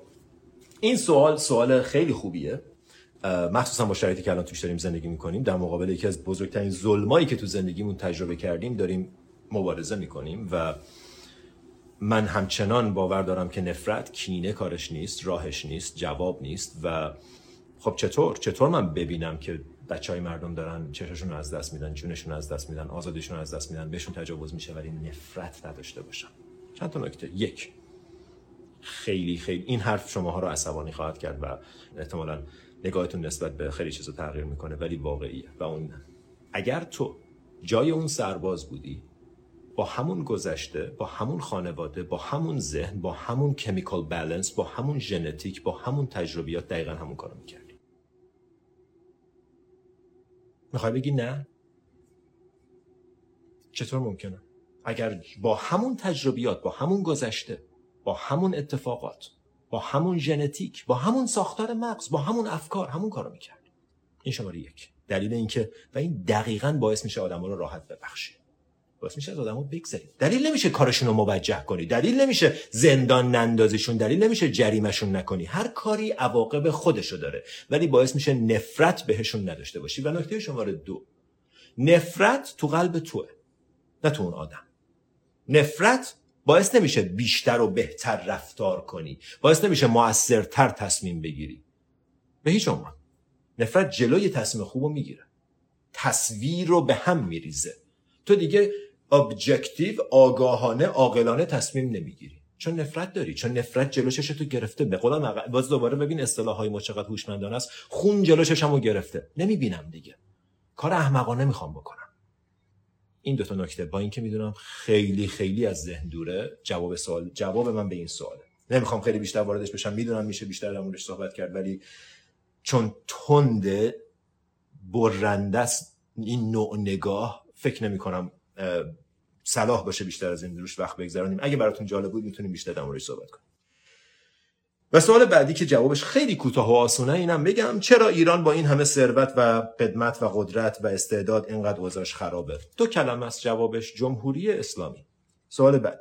این سوال سوال خیلی خوبیه. مخصوصا با شرایطی که الان توش داریم زندگی می‌کنیم در مقابل یکی از بزرگترین ظلمایی که تو زندگیمون تجربه کردیم داریم مبارزه می‌کنیم و من همچنان باور دارم که نفرت کینه کارش نیست راهش نیست جواب نیست و خب چطور؟ چطور من ببینم که بچه های مردم دارن چششون رو از دست میدن جونشون از دست میدن آزادیشون از دست میدن بهشون تجاوز میشه ولی نفرت نداشته باشم چند تا نکته. یک خیلی خیلی این حرف شماها رو عصبانی خواهد کرد و احتمالا نگاهتون نسبت به خیلی چیزا تغییر می‌کنه ولی واقعیه و اون اگر تو جای اون سرباز بودی با همون گذشته با همون خانواده با همون ذهن با همون کمیکال بالانس با همون ژنتیک با همون تجربیات دقیقا همون کارو می‌کردی. می‌خوای بگی نه؟ چطور ممکنه؟ اگر با همون تجربیات با همون گذشته با همون اتفاقات با همون ژنتیک با همون ساختار مغز با همون افکار همون کارو می‌کرد. این شماره یک. دلیل اینکه و این دقیقا باعث میشه آدم رو راحت ببخشه باعث میشه از آدمو بگذرید دلیل نمیشه کارشون رو موجه کنی. دلیل نمیشه زندان نندازیشون دلیل نمیشه جریمشون نکنی. هر کاری عواقب خودشو داره. ولی باعث میشه نفرت بهشون نداشته باشی. و نکته شماره دو. نفرت تو قلب توه. نه تو اون آدم. نفرت باعث نمیشه بیشتر و بهتر رفتار کنی. باعث نمیشه موثرتر تصمیم بگیری. به هیچ عنوان. نفرت جلوی تصمیم خوب رو می‌گیره. تصویر رو به هم میریزه. تو دیگه ابجکتیو آگاهانه عاقلانه تصمیم نمی‌گیری. چون نفرت داری. چون نفرت جلو تو گرفته. به قولم باز دوباره ببین اصطلاح های ما چقدر هوشمندانه است. خون جلو چشمو گرفته. نمی‌بینم دیگه. کار احمقانه می‌خوام بکنم. این دوتا نکته. با اینکه می‌دونم خیلی خیلی از ذهن دوره. جواب سوال جواب من به این سواله. نمی‌خوام خیلی بیشتر واردش بشم. می‌دونم میشه بیشتر در موردش صحبت کرد ولی چون تنده برنده است این نوع نگاه فکر نمی کنم صلاح باشه بیشتر از این روش وقت بگذرانیم. اگه براتون جالب بود می‌تونیم بیشتر در موردش صحبت کنیم. و سوال بعدی که جوابش خیلی کوتاه و آسونه اینم بگم چرا ایران با این همه ثروت و قدمت و قدرت و استعداد اینقدر اوضاعش خرابه؟ دو کلمه است جوابش جمهوری اسلامی. سوال بعد.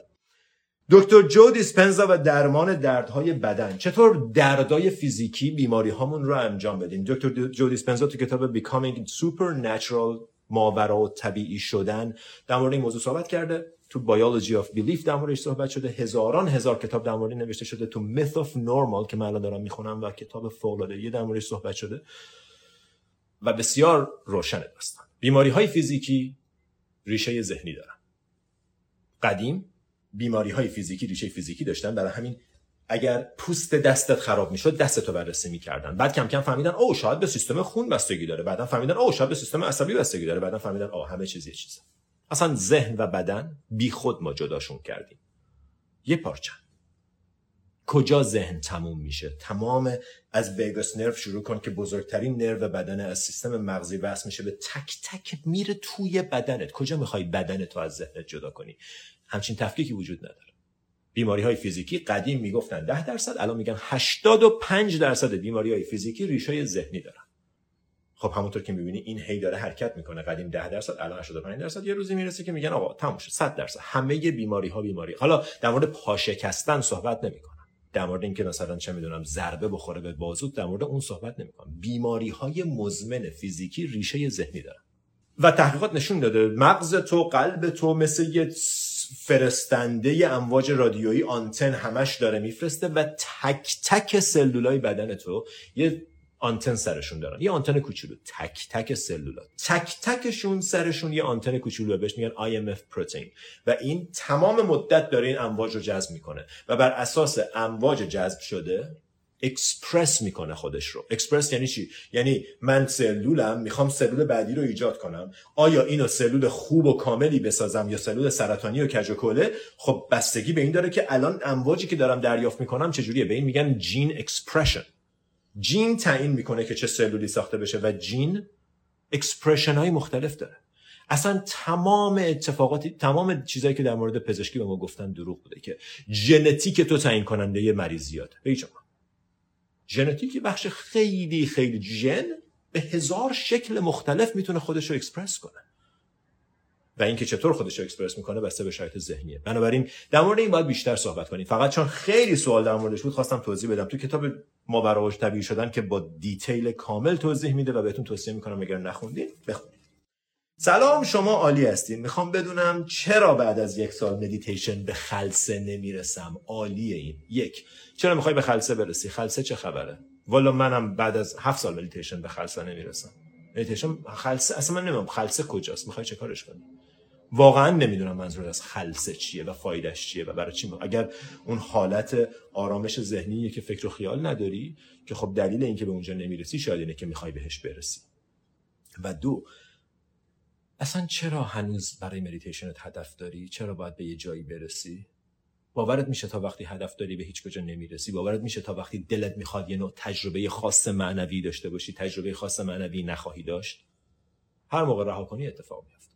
دکتر جو دیسپنزا و درمان دردهای بدن چطور دردای فیزیکی بیماری هامون رو انجام بدیم؟ دکتر جو دیسپنزا تو کتاب Becoming Supernatural ماوراء طبیعی شدن. در مورد این موضوع صحبت کرده. تو Biology of Belief در موردش صحبت شده. هزاران هزار کتاب در مورد نوشته شده. تو Myth of Normal که من الان دارم می‌خونم و کتاب فوق در موردش صحبت شده. و بسیار روشن داستان. بیماری های فیزیکی ریشه ذهنی دارن. قدیم بیماری های فیزیکی ریشه فیزیکی داشتن. برای همین اگر پوست دستت خراب می‌شد دستتو بررسی می‌کردن. بعد کم کم فهمیدن او شاید به سیستم خون بستگی داره. بعدا فهمیدن او شاید به سیستم عصبی بستگی داره. بعدا فهمیدن او همه چیز یه چیزه. اصلا ذهن و بدن بی خود ما جداشون کردیم. یه پارچه. کجا ذهن تموم میشه؟ تمام از وگاس نرو شروع کن که بزرگترین نرو بدن از سیستم مغزی وصل میشه به تک تک میره توی بدنت. کجا می‌خوای بدنت تو از ذهنت جدا کنی؟ همچین تفکیکی وجود نداره. بیماری های فیزیکی قدیم می‌گفتن 10 درصد الان میگن 85 درصد بیماری های فیزیکی ریشه ذهنی دارن. خب همونطور که می‌بینی این هی داره حرکت می‌کنه. قدیم 10 درصد الان 85 درصد. یه روزی می‌رسه که میگن آقا تموم شد 100 درصد. همه بیماری ها بیماری. حالا در مورد پاشکستن صحبت نمی‌کنم. در مورد اینکه مثلا چه می‌دونم ضربه بخوره به بازوت در مورد اون صحبت نمی‌کنم. بیماری های مزمن فیزیکی ریشه ذهنی دارن. و تحقیقات نشون داده. مغز تو قلب تو مثل یه فرستنده امواج رادیویی آنتن همش داره میفرسته و تک تک سلولای بدن تو یه آنتن سرشون دارن. یه آنتن کوچولو. تک تک سلولا. تک تکشون سرشون یه آنتن کوچولو بهش میگن IMP پروتئین و این تمام مدت داره این امواج رو جذب می‌کنه. و بر اساس امواج جذب شده اکسپرس می‌کنه خودش رو. اکسپرس یعنی چی؟ یعنی من سلولم می‌خوام سلول بعدی رو ایجاد کنم. آیا اینو سلول خوب و کاملی بسازم یا سلول سرطانی و کج و خب بستگی به این داره که الان امواجی که دارم دریافت می‌کنم چجوریه؟ به این میگن gene expression gene تعیین می‌کنه که چه سلولی ساخته بشه و gene expression های مختلف داره. اصلا تمام اتفاقاتی تمام چیزایی که در مورد پزشکی به ما گفتن دروغ بوده که ژنتیک تو تعیین کننده مریضیات به هیچ ژنتیک بخش خیلی خیلی ژن به هزار شکل مختلف می‌تونه خودش رو اکسپرس کنه. و اینکه چطور خودش رو اکسپرس می‌کنه بسته به شرایط ذهنیه. بنابراین در مورد این باید بیشتر صحبت کنیم. فقط چون خیلی سوال در موردش بود خواستم توضیح بدم. تو کتاب ماوراء طبیعی شدن که با detail کامل توضیح میده و بهتون توصیه می‌کنم اگر نخوندین بخونید سلام شما عالی هستین. می‌خوام بدونم چرا بعد از یک سال مدیتیشن به خلسه نمی‌رسم؟ عالیه این. یک چرا می‌خوای به خلسه برسی؟ خلسه چه خبره؟ والا منم بعد از هفت سال مدیتیشن به خلسه نمی‌رسم. مدیتیشن خلسه اصلا من نمی‌دونم خلسه کجاست. می‌خوای چه کارش کنی؟ واقعا نمی‌دونم منظور از خلسه چیه و فایدهش چیه و برای چی اگر اون حالت آرامش ذهنیه که فکر و خیال نداری که خب دلیل اینکه به اونجا نمی‌رسی شاید اینه که می‌خوای بهش برسی. و دو اصلا چرا هنوز برای مدیتیشنت هدف داری؟ چرا باید به یه جایی برسی؟ باورت میشه تا وقتی هدف داری به هیچ کجا نمی‌رسی. باورت میشه تا وقتی دلت می‌خواد یه نوع تجربه خاص معنوی داشته باشی تجربه خاص معنوی نخواهی داشت. هر موقع رها کنی اتفاق میفته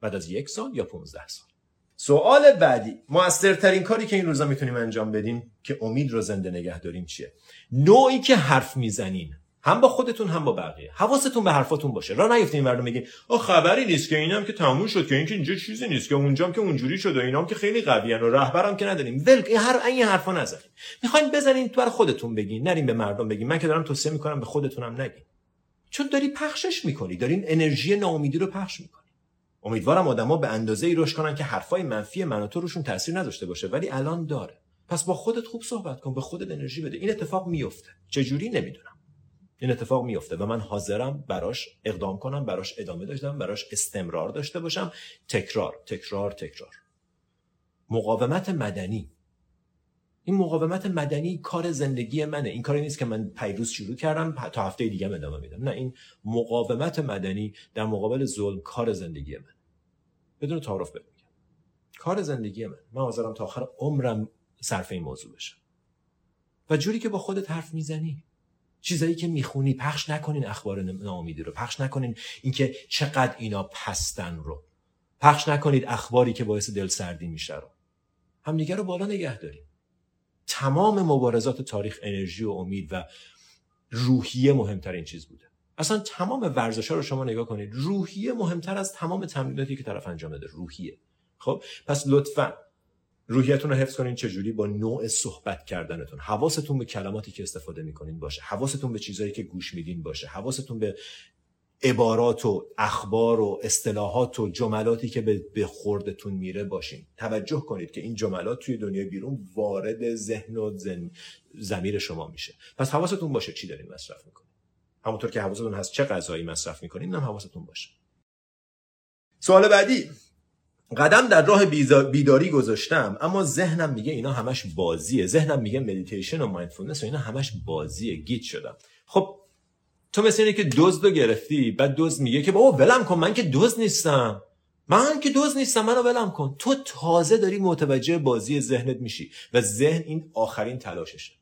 بعد از یک سال یا 15 سال. سوال بعدی. موثرترین کاری که این روزا می‌تونیم انجام بدیم که امید رو زنده نگه داریم چیه؟ نوعی که حرف می‌زنین. هم با خودتون هم با بقیه. حواستون به حرفاتون باشه. را نیفتین مردم بگین آ خبری نیست که اینم که تموم شد که این که اینجا چیزی نیست که اونجام که اونجوری شده اینام که خیلی قویان و رهبرم که نداریم. ول هر این حرفا نزنین. می‌خواین بزنین تو خودتون بگین نرین به مردم بگین. من که دارم توصیه می‌کنم به خودتونم نگین. چون داری پخشش می‌کنی دارین انرژی ناامیدی رو پخش می‌کنی. امیدوارم آدما به اندازه ای رشد کنن که حرفای منفی من و تو روشون تاثیر نداشته باشه ولی الان داره. پس با خودت خوب صحبت کن به خودت انرژی بده. این اتفاق میفته چجوری؟ نمی‌دونم. این اتفاق میفته و من حاضرم براش اقدام کنم براش ادامه داشتم براش استمرار داشته باشم. تکرار تکرار تکرار. مقاومت مدنی. این مقاومت مدنی کار زندگی منه. این کاری نیست که من پیروز شروع کردم تا هفته دیگه ادامه میدم. نه این مقاومت مدنی در مقابل ظلم کار زندگی من بدون تعارف بگم کار زندگی من من حاضرم تا آخر عمرم صرف این موضوع بشم. و جوری که با خودت حرف می‌زنی. چیزایی که می‌خونی پخش نکنین اخبار ناامیدی رو. پخش نکنین اینکه چقدر اینا پستن رو. پخش نکنید اخباری که باعث دلسردی میشه رو. همدیگه رو بالا نگه داریم. تمام مبارزات تاریخ انرژی و امید و روحیه مهمترین چیز بوده. اصلا تمام ورزش ها رو شما نگاه کنید. روحیه مهمتر از تمام تمریناتی که طرف انجام داده. روحیه. خب؟ پس لطفا روحیتون رو حفظ کنین چجوری با نوع صحبت کردنتون. حواستون به کلماتی که استفاده می‌کنین باشه. حواستون به چیزایی که گوش میدین باشه. حواستون به عبارات و اخبار و اصطلاحات و جملاتی که به خوردتون میره باشین. توجه کنید که این جملات توی دنیای بیرون وارد ذهن و ضمیر شما میشه. پس حواستون باشه چی دارین مصرف می‌کنین. همونطور که حواستون هست چه غذایی مصرف می‌کنین هم حواستون باشه. سوال بعدی. قدم در راه بیداری گذاشتم اما ذهنم میگه اینا همش بازیه. ذهنم میگه مدیتیشن و mindfulness و اینا همش بازیه. گیج شدم. خب تو مثل اینه که دزد رو گرفتی بعد دزد میگه که بابا ولم کن من که دزد نیستم. من که دزد نیستم منو ولم کن. تو تازه داری متوجه بازی ذهنت میشی و ذهن این آخرین تلاششه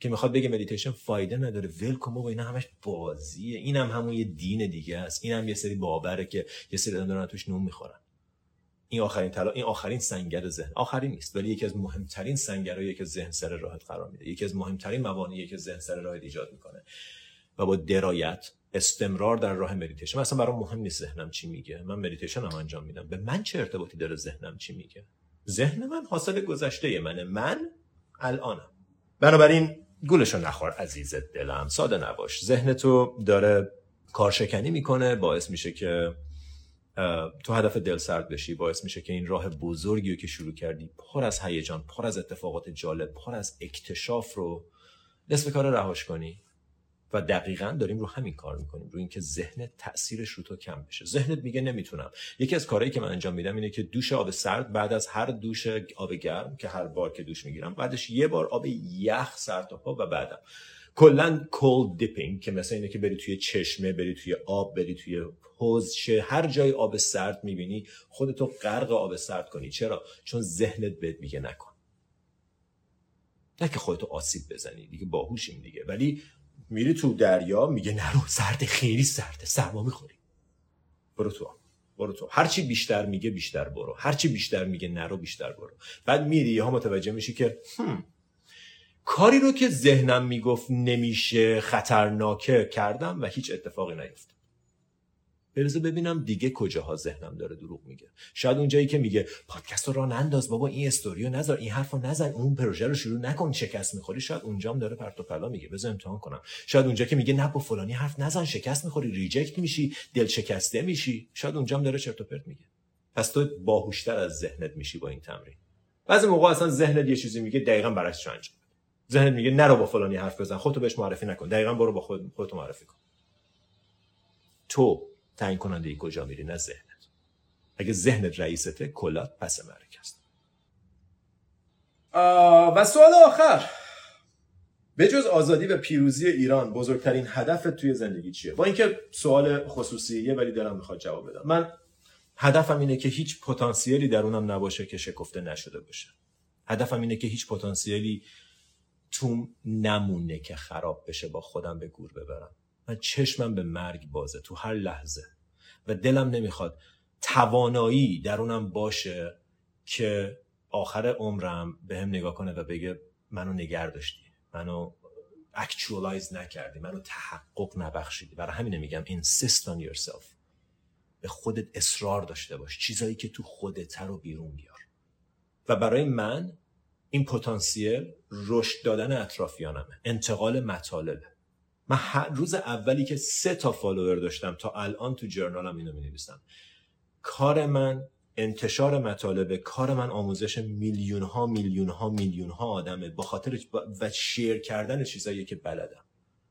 که می‌خواد بگه مدیتیشن فایده نداره. ول کن بابا اینا همش بازیه. اینم هم همون یه دین دیگه است. اینم یه سری باوره که یه سری دارن توش نون می‌خورن. این آخرین تلا این آخرین سنگر ذهن. آخرین نیست ولی یکی از مهمترین سنگرهایی که ذهن سر راهت قرار میده یکی از مهمترین موانعی که ذهن سر راهت ایجاد می‌کنه و با درایت استمرار در راه مدیتیشن. مثلا برام مهم نیست ذهنم چی میگه. من مدیتیشن هم انجام میدم. به من چه ارتباطی داره ذهنم چی میگه؟ ذهن من حاصل گذشته منه. من الانم. بنابراین گولشو نخور عزیز دلم. ساده نباش. ذهن تو داره کارشکنی می‌کنه. باعث میشه که تو هدف دل سرد بشی باعث میشه که این راه بزرگی رو که شروع کردی پر از هیجان پر از اتفاقات جالب پر از اکتشاف رو نصف کار رهاش کنی و دقیقا داریم رو همین کار می‌کنیم رو اینکه ذهن تاثیرش رو تو کم بشه. ذهنت میگه نمی‌تونم. یکی از کارهایی که من انجام میدم اینه که دوش آب سرد بعد از هر دوش آب گرم که هر بار که دوش می‌گیرم بعدش یه بار آب یخ سر تا پا و بعدم. کلا cold dipping که مثلا اینه که بری توی چشمه بری توی آب بری توی حوض هر جای آب سرد می‌بینی خودتو غرق آب سرد کنی. چرا؟ چون ذهنت بهت میگه نکن. نه که خودتو آسیب بزنی دیگه باهوشیم دیگه. ولی میری تو دریا میگه نرو سرد خیلی سرده سرما می‌خوری. برو تو برو تو هرچی بیشتر میگه بیشتر برو. هرچی بیشتر میگه نرو بیشتر برو. بعد میری ها متوجه میشی که. کاری رو که ذهنم می‌گفت نمیشه خطرناکه کردم و هیچ اتفاقی نیفتاد بذار ببینم دیگه کجاها ذهنم داره دروغ میگه. شاید اونجایی که میگه پادکست رو راه ننداز بابا این استوریو نذار این حرفو نزن اون پروژه رو شروع نکن شکست می‌خوری. شاید اونجام داره پرت و پلا میگه. بذار امتحان کنم. شاید اونجا که میگه نه با فلانی حرف نزن شکست می‌خوری ریجکت میشی دل شکسته میشی. شاید اونجام داره چرت و پرت میگه. پس تو باهوشتر از ذهنت میشی با این تمرین. بعضی موقع اصلا ذهنت یه چیزی میگه دقیقا برعکسش انجام ذهنت میگه نرو با فلانی حرف بزن خودتو بهش معرفی نکن. دقیقا برو با خود خودت معرفی کن. تو تعیین کننده کجا میری؟ نه ذهنت. اگه ذهنت رئیسته کلات پس مرک است. و سوال آخر. به جز آزادی و پیروزی ایران بزرگترین هدف توی زندگی چیه؟ با اینکه سوال خصوصیه ولی دلم می‌خواد جواب بدم. من هدفم اینه که هیچ پتانسیلی درونم نباشه که شکفته نشده باشه. هدفم اینه که هیچ پتانسیلی توم نمونه که خراب بشه با خودم به گور ببرم. من چشمم به مرگ بازه تو هر لحظه. و دلم نمی‌خواد توانایی درونم باشه که آخر عمرم به هم نگاه کنه و بگه منو نگر داشتی. منو actualize نکردی. منو تحقق نبخشیدی. برای همینه میگم insist on yourself. به خودت اصرار داشته باش. چیزایی که تو خودت رو بیرون بیار. و برای من این پتانسیل رشد دادن اطرافیانمه. انتقال مطالبه من روز اولی که سه تا فالوور داشتم تا الان تو جرنالم اینو می نویسم کار من انتشار مطالبه کار من آموزش میلیون ها میلیون ها میلیون ها آدمه. با خاطر و share کردن چیزایی که بلدم.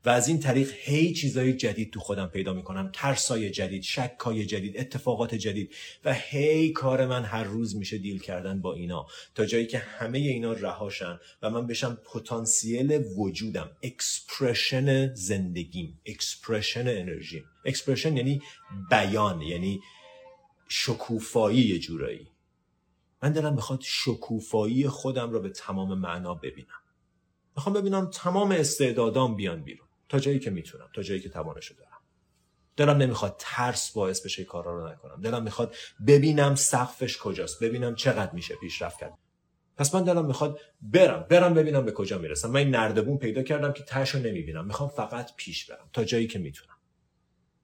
و از این طریق هی چیزای جدید تو خودم پیدا می‌کنم. ترسای جدید شکای جدید اتفاقات جدید و هی کار من هر روز میشه deal کردن با اینا. تا جایی که همه اینا رهاشن و من بشم پتانسیل وجودم. expression زندگیم expression انرژیم. expression یعنی بیان یعنی شکوفایی یه جورایی. من دلم می‌خواد شکوفایی خودم رو به تمام معنا ببینم. می‌خوام ببینم تمام استعدادام بیان بیرون. تا جایی که می‌تونم تا جایی که توانشو دارم. دلم نمی‌خواد ترس باعث بشه کارا رو نکنم. دلم می‌خواد ببینم سقفش کجاست ببینم چقدر میشه پیشرفت کرد. پس من دلم می‌خواد برم برم ببینم به کجا می‌رسم. من این نردبون پیدا کردم که تاشو نمی‌بینم. می‌خوام فقط پیش برم تا جایی که می‌تونم.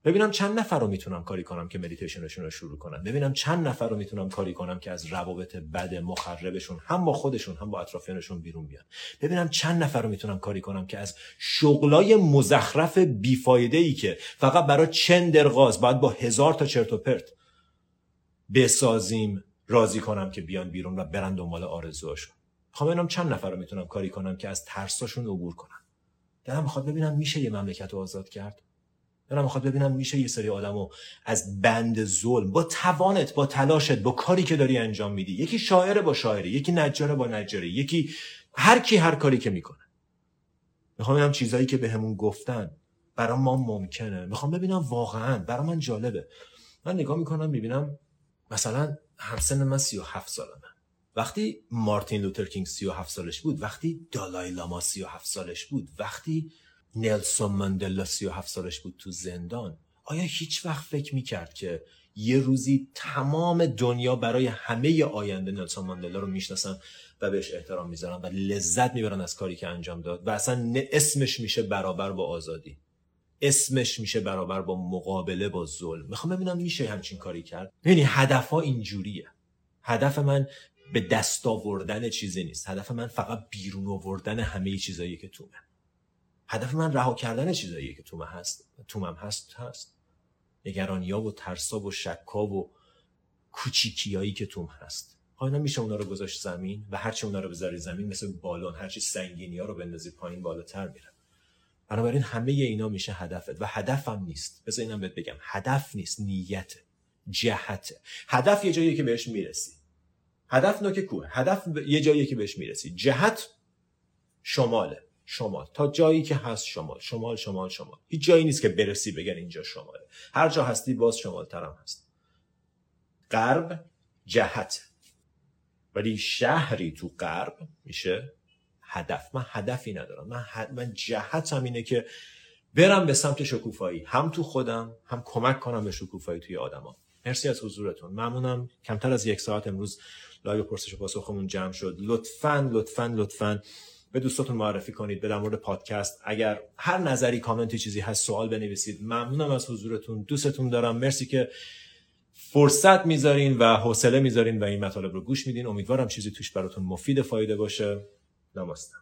ببینم چند نفر رو می‌تونم کاری کنم که مدیتیشنشون رو شروع کنم ببینم چند نفر رو می‌تونم کاری کنم که از روابط بد مخربشون هم با خودشون هم با اطرافیانشون بیرون بیان. ببینم چند نفر رو می‌تونم کاری کنم که از شغلای مزخرف بیفایده ای که فقط برای چند درغاز باید با هزار تا چرت و پرت بسازیم راضی کنم که بیان بیرون و برن دنبال آرزوهاشون. خب ببینم چند نفر رو می‌تونم کاری کنم که از ترساشون عبور کنم دلم می‌خواد ببینم میشه یه مملکت رو آزاد کرد؟ دارم می‌خواد ببینم میشه یه سری آدمو از بند ظلم با توانت با تلاشت با کاری که داری انجام میدی. یکی شاعر با شاعری یکی نجار با نجاری یکی هر کی هر کاری که می‌کنه. می‌خوام ببینم چیزایی که بهمون به گفتن برای ما ممکنه. می‌خوام ببینم واقعا برای من جالبه. من نگاه می‌کنم می‌بینم مثلا همسن من 37 سالمه. وقتی مارتین لوتر کینگ 37 سالش بود وقتی دالای لاما 37 سالش بود وقتی نلسون ماندلا 37 سالش بود تو زندان. آیا هیچ وقت فکر می‌کرد که یه روزی تمام دنیا برای همه آینده نلسون ماندلا رو می‌شناسن و بهش احترام می‌ذارن و لذت می‌برن از کاری که انجام داد و اصلا اسمش میشه برابر با آزادی. اسمش میشه برابر با مقابله با ظلم. می‌خوام ببینم میشه همچین کاری کرد؟ یعنی هدف اینجوریه. هدف من به دست آوردن چیزی نیست. هدف من فقط بیرون آوردن همه چیزایی که تو من. هدف من رها کردن چیزایی که تو هست. تومم هست هست. نگرانیا و ترسا و شکا و کوچیکیایی که توم هست. حالا میشه اونا رو گذاشت زمین و هرچی اونا رو بذاری زمین مثل بالون هرچی سنگینی ها رو بندازی پایین بالاتر میره. بنابراین همه اینا میشه هدفت و هدفم نیست. بذار اینم بهت بگم هدف نیست نیت جهت. هدف یه جایی که بهش می‌رسی. هدف نوک کوه هدف یه جایی که بهش می‌رسی. جهت شماله. شمال تا جایی که هست شمال شمال شمال شمال هیچ جایی نیست که برسی بگن اینجا شماله. هر جا هستی باز شمال ترم هست. غرب جهت. ولی شهری تو غرب میشه هدف. من هدفی ندارم. من, من جهتم اینه که برم به سمت شکوفایی. هم تو خودم هم کمک کنم به شکوفایی توی آدما. مرسی از حضورتون. ممنونم. کمتر از یک ساعت امروز live پرسش و پاسخمون جمع شد. لطفا لطفا لطفا به دوستاتون معرفی کنید به در مورد پادکست. اگر هر نظری کامنتی چیزی هست سوال بنویسید. ممنونم از حضورتون. دوستتون دارم. مرسی که فرصت می‌ذارین و حوصله می‌ذارین و این مطالب رو گوش میدین. امیدوارم چیزی توش براتون مفید فایده باشه. نماستم